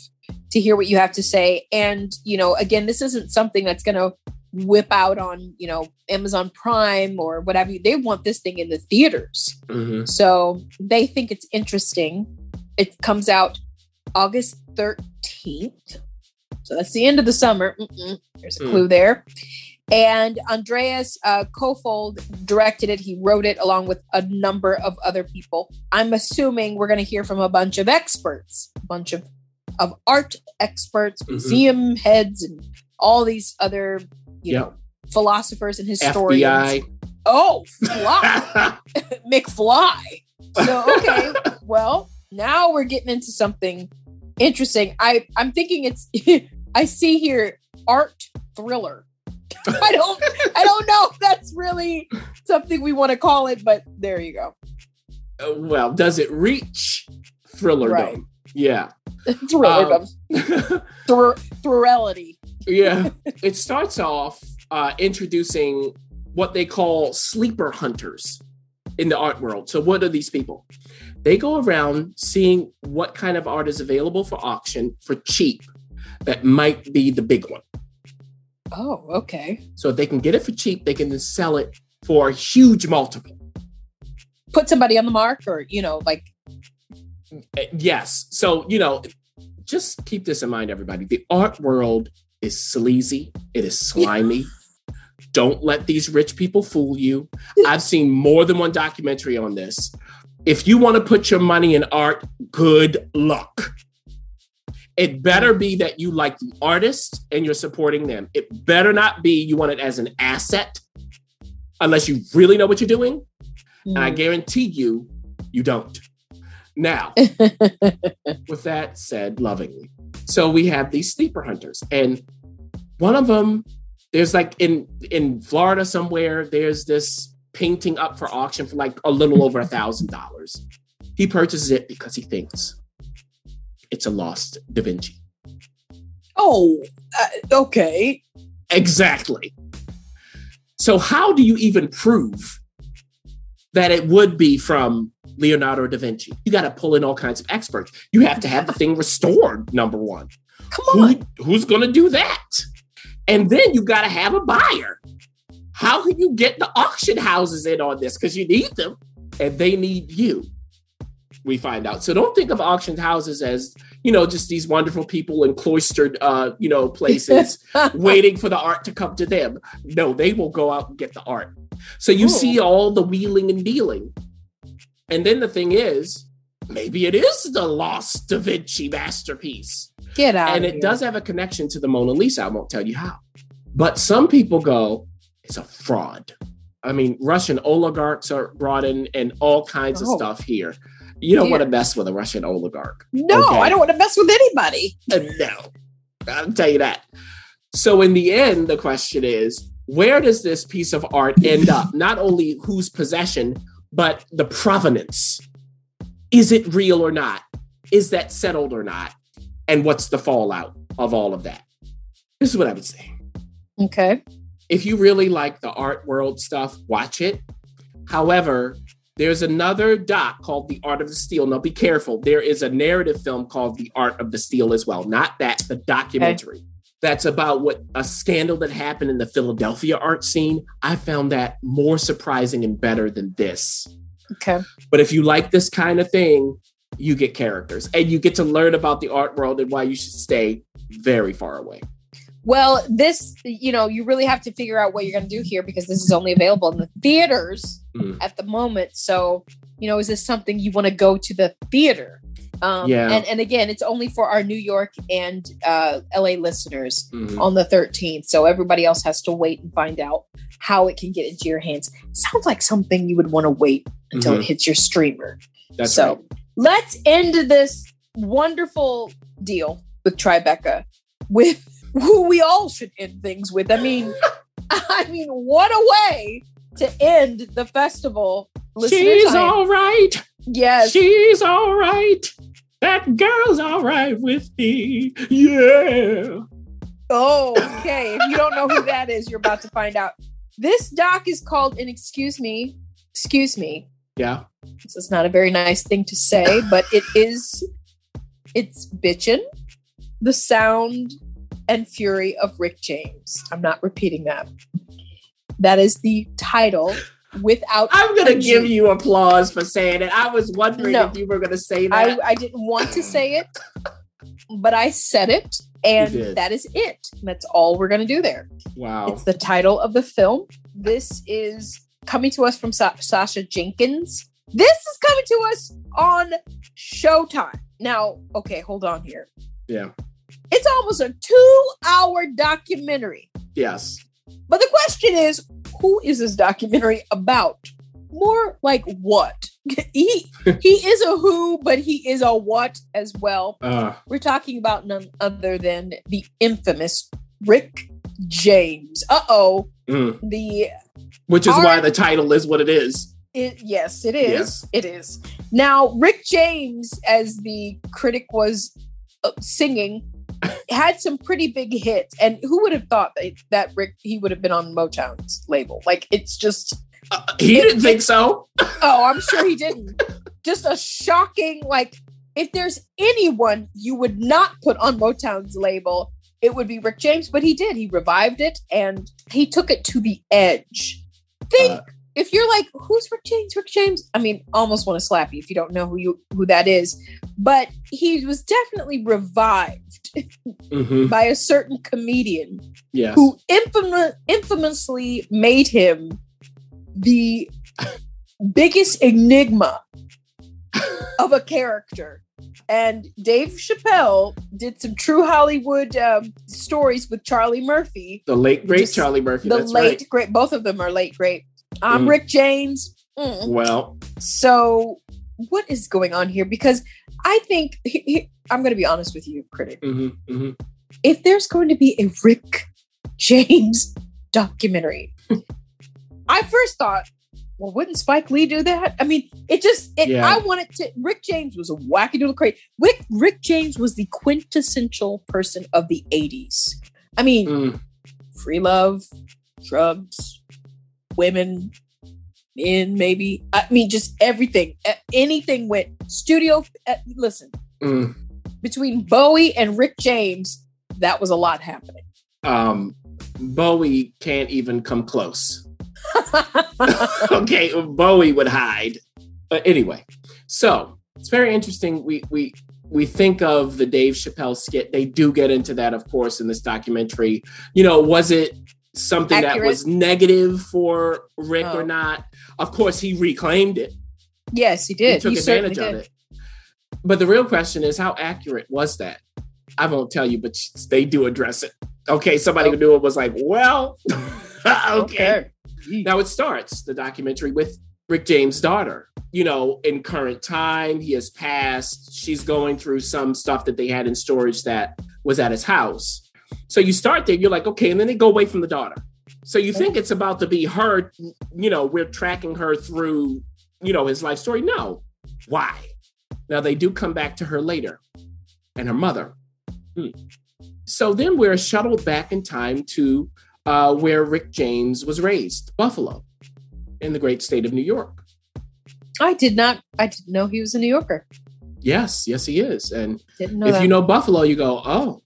to hear what you have to say. And you know again this isn't something that's going to whip out on you know amazon prime or whatever. They want this thing in the theaters. Mhm. so they think it's interesting. It comes out august 13th so that's the end of the summer. Mm-mm, there's a Hmm. clue there and Andreas uh, Koefoed directed it. He wrote it along with a number of other people. I'm assuming we're going to hear from a bunch of experts, a bunch of of art experts, Mhm. museum heads, and all these other you Yep. know philosophers and historians. FBI. Oh, fly, McFly. So okay, well now we're getting into something interesting. I I'm thinking it's I see here art thriller. I don't I don't know if that's really something we want to call it, but there you go. Uh, well, does it reach thriller Right. Yeah. Thriller, Um, thr- thrillity. yeah. It starts off uh, introducing what they call sleeper hunters in the art world. So, what are these people? They go around seeing what kind of art is available for auction for cheap that might be the big one. Oh, okay. So, if they can get it for cheap, they can then sell it for a huge multiple. put somebody on the mark or, you know, like Uh, Yes. So, you know, just keep this in mind, everybody. The art world is sleazy, it is slimy. Don't let these rich people fool you. I've seen more than one documentary on this. If you want to put your money in art, good luck. It better be that you like the artist and you're supporting them. It better not be you want it as an asset, unless you really know what you're doing. And I hmm. guarantee you, you don't. Now, with that said, lovingly. So we have these sleeper hunters, and one of them, there's like in in Florida somewhere, there's this painting up for auction for like a little over a thousand dollars. He purchases it because he thinks it's a lost Da Vinci. oh, uh, okay. Exactly. So how do you even prove that it would be from Leonardo da Vinci? You got to pull in all kinds of experts. You have to have the thing restored, number one. Come on. Who, who's going to do that? And then you got to have a buyer. How can you get the auction houses in on this? Because you need them and they need you. We find out. So don't think of auction houses as, you know, just these wonderful people in cloistered, uh, you know, places waiting for the art to come to them. No, they will go out and get the art. So you Ooh. see all the wheeling and dealing. And then the thing is, maybe it is the lost Da Vinci masterpiece Get out. and it here. does have a connection to the Mona Lisa. I won't tell you how. But some people go, it's a fraud. I mean, Russian oligarchs are brought in and all kinds of Oh. stuff here. You don't want to mess with a Russian oligarch. No, Okay. I don't want to mess with anybody. Uh, no, I'll tell you that. So, in the end, the question is where does this piece of art end up? Not only whose possession, but the provenance. Is it real or not? Is that settled or not? And what's the fallout of all of that? This is what I would say. Okay. If you really like the art world stuff, watch it. However, there's another doc called The Art of the Steal. Now, be careful. There is a narrative film called The Art of the Steal as well. Not that, the documentary. That's about what a scandal that happened in the Philadelphia art scene. I found that more surprising and better than this. Okay. But if you like this kind of thing, you get characters and you get to learn about the art world and why you should stay very far away. Well, this, you know, you really have to figure out what you're going to do here because this is only available in the theaters Mm. at the moment. So, you know, is this something you want to go to the theater? Um, Yeah. And, and again, it's only for our New York and uh, LA listeners Mhm. on the 13th. So everybody else has to wait and find out how it can get into your hands. Sounds like something you would want to wait until Mhm. it hits your streamer. That's so right. let's end this wonderful deal with Tribeca with who we all should end things with. I mean, I mean, what a way to end the festival. Listeners, She's all right. yes. She's all right. That girl's all right with me. Yeah. Oh, okay. if you don't know who that is, you're about to find out. This doc is called, an excuse me, excuse me. Yeah. This is not a very nice thing to say, but it is. It's bitchin', the sound and fury of Rick James. I'm not repeating that. That is the title without. I'm going to give you applause for saying it. I was wondering No. if you were going to say that. I didn't want to say it, but I said it, and that is it. That's all we're going to do there. wow. It's the title of the film. This is coming to us from Sa- Sacha Jenkins. This is coming to us on Showtime. Now, okay, hold on here. Yeah. It's almost a two hour documentary. Yes. But the question is who is this documentary about? More like what? he he is a who, but he is a what as well. Uh, We're talking about none other than the infamous Rick James. Uh oh. mm. The Which is why the title is what it is. it, yes, it is. Yes. It is. Now, Rick James, as the critic was uh, singing, had some pretty big hits. And who would have thought that, that Rick he would have been on Motown's label? Like it's just Uh, he didn't think so. oh, I'm sure he didn't. just a shocking like if there's anyone you would not put on Motown's label, it would be Rick James, but he did. He revived it and he took it to the edge. Think Uh, if you're like, who's Rick James? Rick James. I mean, almost want to slap you if you don't know who you who that is. But he was definitely revived hmm by a certain comedian Yes. who infam- infamously made him the biggest enigma of a character. And Dave Chappelle did some true Hollywood um, stories with Charlie Murphy, The late great Charlie Murphy. the late right. great. Both of them are late great. I'm Mm. Rick James. Mm. Well, So, what is going on here? Because I think he- he- I'm going to be honest with you, critic. hmm hmm if there's going to be a Rick James documentary, I first thought, well, wouldn't Spike Lee do that? I mean, it just, it, Yeah. I wanted to. Rick James was a wackadoodle crazy. Rick, Rick James was the quintessential person of the 80s. I mean, Mm. free love, drugs, women, in maybe. I mean, just everything. Anything went. Studio, uh, listen, Mm. between Bowie and Rick James, that was a lot happening. Um, Bowie can't even come close. okay, Bowie would hide. But anyway, so it's very interesting. We we we think of the Dave Chappelle skit. They do get into that, of course, in this documentary. You know, was it something that was negative for Rick Oh. or not? Of course, he reclaimed it. yes, he did. He took He advantage of did. it. But the real question is, how accurate was that? I won't tell you, but they do address it. Okay, somebody who knew it was like, well, okay. Now it starts the documentary with Rick James' daughter. You know, in current time, he has passed. She's going through some stuff that they had in storage that was at his house. So you start there, you're like, okay, and then they go away from the daughter. So you think it's about to be her, you know, we're tracking her through, you know, his life story. No. Why? Now they do come back to her later and her mother. Hmm. So then we're shuttled back in time to uh, where Rick James was raised, Buffalo, in the great state of New York. I did not. I didn't know he was a New Yorker. Yes, yes, he is. And if that. you know Buffalo, you go, oh.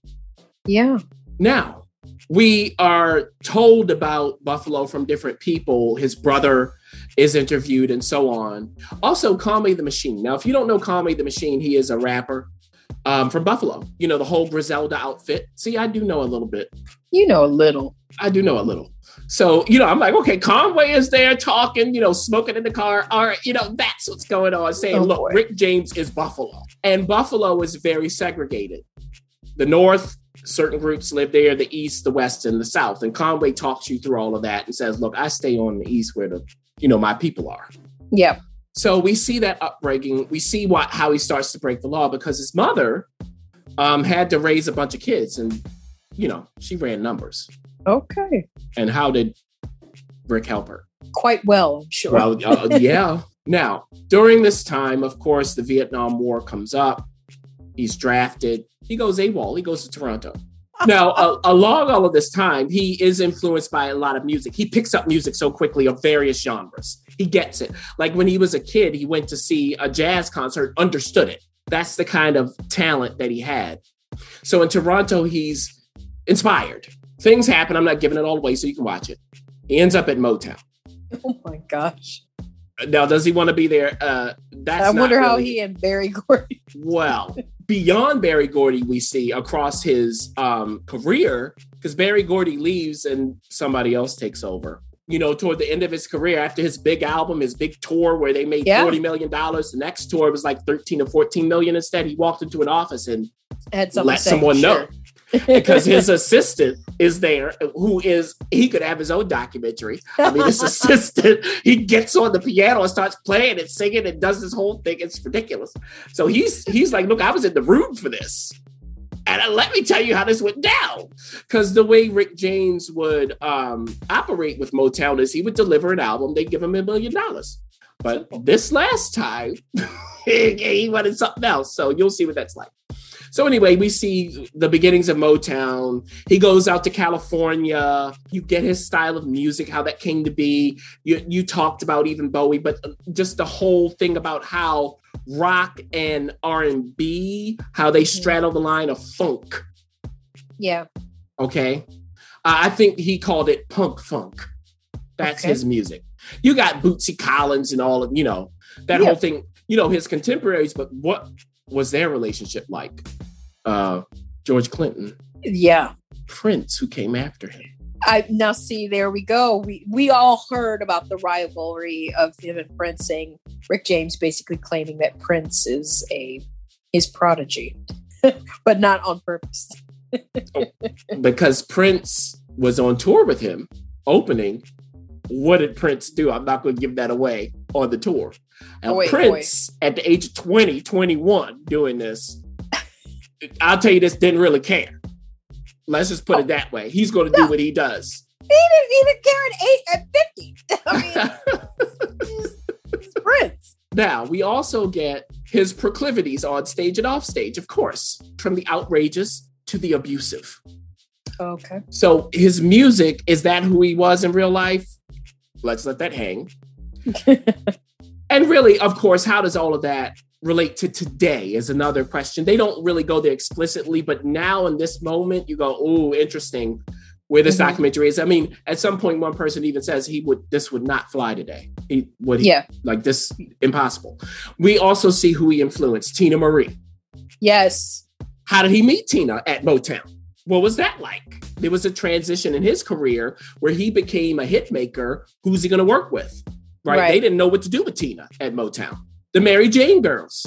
yeah. Now, we are told about Buffalo from different people. His brother is interviewed and so on. Also, Conway the Machine. Now, if you don't know Conway the Machine, he is a rapper um, from Buffalo. You know, the whole Griselda outfit. See, I do know a little bit. You know a little. I do know a little. So, you know, I'm like, okay, Conway is there talking, you know, smoking in the car. All right, you know, that's what's going on. Saying, Oh, look, boy. Rick James is Buffalo. And Buffalo is very segregated. The North, certain groups live there, the East, the West, and the South. And Conway talks you through all of that and says, look, I stay on the East where the, you know, my people are. Yeah. So we see that upbreaking. We see what how he starts to break the law because his mother um, had to raise a bunch of kids, and you know she ran numbers. Okay. And how did Rick help her? Quite well, I'm sure. Well, uh, yeah. Now, during this time, of course, the Vietnam War comes up. He's drafted. He goes AWOL. He goes to Toronto. Now, along all of this time, he is influenced by a lot of music. He picks up music so quickly of various genres. He gets it. Like when he was a kid, he went to see a jazz concert, understood it. That's the kind of talent that he had. So in Toronto, he's inspired. Things happen. I'm not giving it all away, so you can watch it. He ends up at Motown. oh my gosh. Now, does he want to be there? Uh, that's I wonder how he and Berry Gordy. Well, beyond Berry Gordy, we see across his um, career because Berry Gordy leaves and somebody else takes over. You know, toward the end of his career, after his big album, his big tour where they made Yeah. forty million dollars, the next tour was like thirteen or fourteen million. Instead, he walked into an office and let someone know sure. Because his assistant is there, who is he could have his own documentary. I mean, his assistant he gets on the piano and starts playing and singing and does this whole thing. It's ridiculous. So he's he's like, look, I was in the room for this. And uh, let me tell you how this went down. Because the way Rick James would um, operate with Motown is he would deliver an album, they'd give him a million dollars. But this last time, he wanted something else. So you'll see what that's like. So anyway, we see the beginnings of Motown. He goes out to California. You get his style of music, how that came to be. You you talked about even Bowie, but just the whole thing about how rock and R and B, how they straddle the line of funk. Yeah. Okay, uh, I think he called it punk funk. That's Okay. his music. You got Bootsy Collins and all of you know that Yeah. whole thing. You know his contemporaries, but what was their relationship like? Uh, George Clinton, Yeah. Prince, who came after him. I now see there we go. We we all heard about the rivalry of him and Prince saying Rick James basically claiming that Prince is a his prodigy. but not on purpose. because Prince was on tour with him opening. What did Prince do? I'm not going to give that away on the tour. Oh, wait, Prince, at the age of 20, 21, doing this, I'll tell you this, didn't really care. Let's just put it oh. that way. He's going to do what he does. He didn't even care at eight at 50. I mean he's Prince. Now, we also get his proclivities on stage and off stage, of course, from the outrageous to the abusive. Okay. So his music, is that who he was in real life? Let's let that hang. and really, of course, how does all of that relate to today is another question. They don't really go there explicitly, but now in this moment, you go, oh, interesting where this Mhm. documentary is. I mean, at some point, one person even says he would this would not fly today. He would he, Yeah. like this impossible. We also see who he influenced, Teena Marie. Yes. How did he meet Teena at Motown? What was that like? There was a transition in his career where he became a hit maker. Who's he going to work with? Right? Right. They didn't know what to do with Teena at Motown. The Mary Jane girls.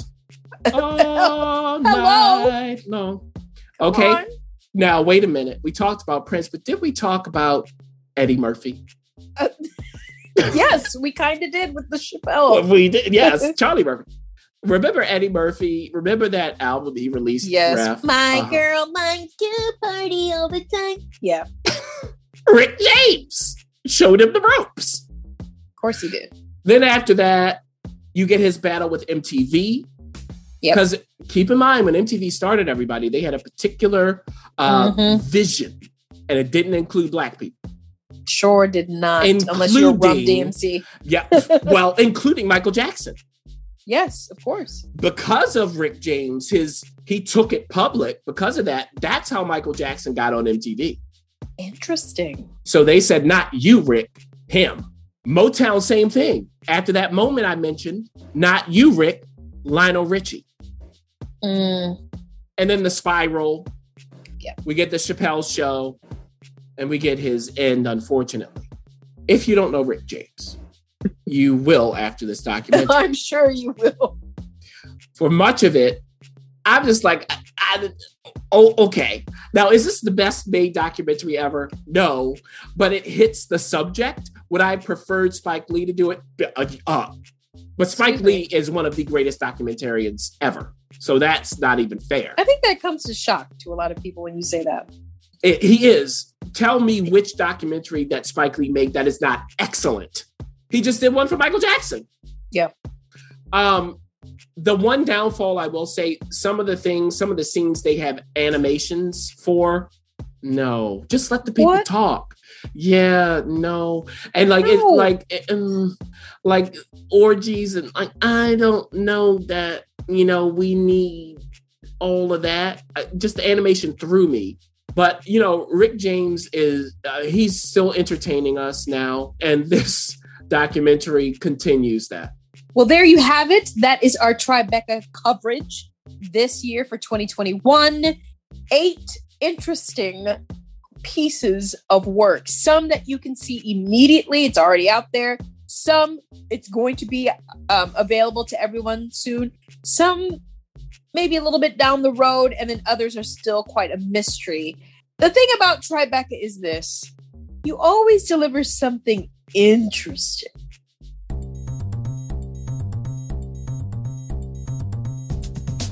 All Hello? night long. Okay. on. Now, wait a minute. We talked about Prince, but did we talk about Eddie Murphy? Yes, we kind of did with the Chappelle. We did. Yes, Charlie Murphy. Remember Eddie Murphy? Remember that album he released? Yes. Ref? My Uh-huh. girl likes to party all the time. Yeah, Rick James showed him the ropes. Of course he did. Then after that, you get his battle with MTV. Yep. Because keep in mind, when MTV started, everybody they had a particular uh, Mhm. vision, and it didn't include black people. Sure did not, unless you're Run DMC. Yeah, well, including Michael Jackson. Yes, of course. Because of Rick James, his he took it public. Because of that, that's how Michael Jackson got on MTV. Interesting. So they said, not you, Rick, him. Motown, same thing. After that moment I mentioned, not you, Rick, Lionel Richie. Mm, And then the spiral. Yeah. We get the Chappelle show and we get his end, unfortunately. If you don't know Rick James, you will after this documentary. I'm sure you will. For much of it, I'm just like, I, I- oh, okay. Now, is this the best made documentary ever? No, but it hits the subject. Would I have preferred Spike Lee to do it? Uh, uh, but Spike Excuse me. Lee is one of the greatest documentarians ever. So that's not even fair. I think that comes as shock to a lot of people when you say that. It- he is. Tell me which documentary that Spike Lee made that is not excellent. He just did one for Michael Jackson. Yeah. Um, the one downfall I will say, some of the things, some of the scenes they have animations for. No, just let the people What? talk. Yeah, no, and like it, No. like it, um, like orgies and like I don't know that you know we need all of that. Just the animation threw me. But you know, Rick James is uh, he's still entertaining us now, and this documentary continues that. Well, there you have it. That is our Tribeca coverage this year for 2021. Eight interesting pieces of work. Some that you can see immediately, it's already out there. Some it's going to be um, available to everyone soon. Some maybe a little bit down the road, and then others are still quite a mystery. The thing about Tribeca is this you always deliver something interesting.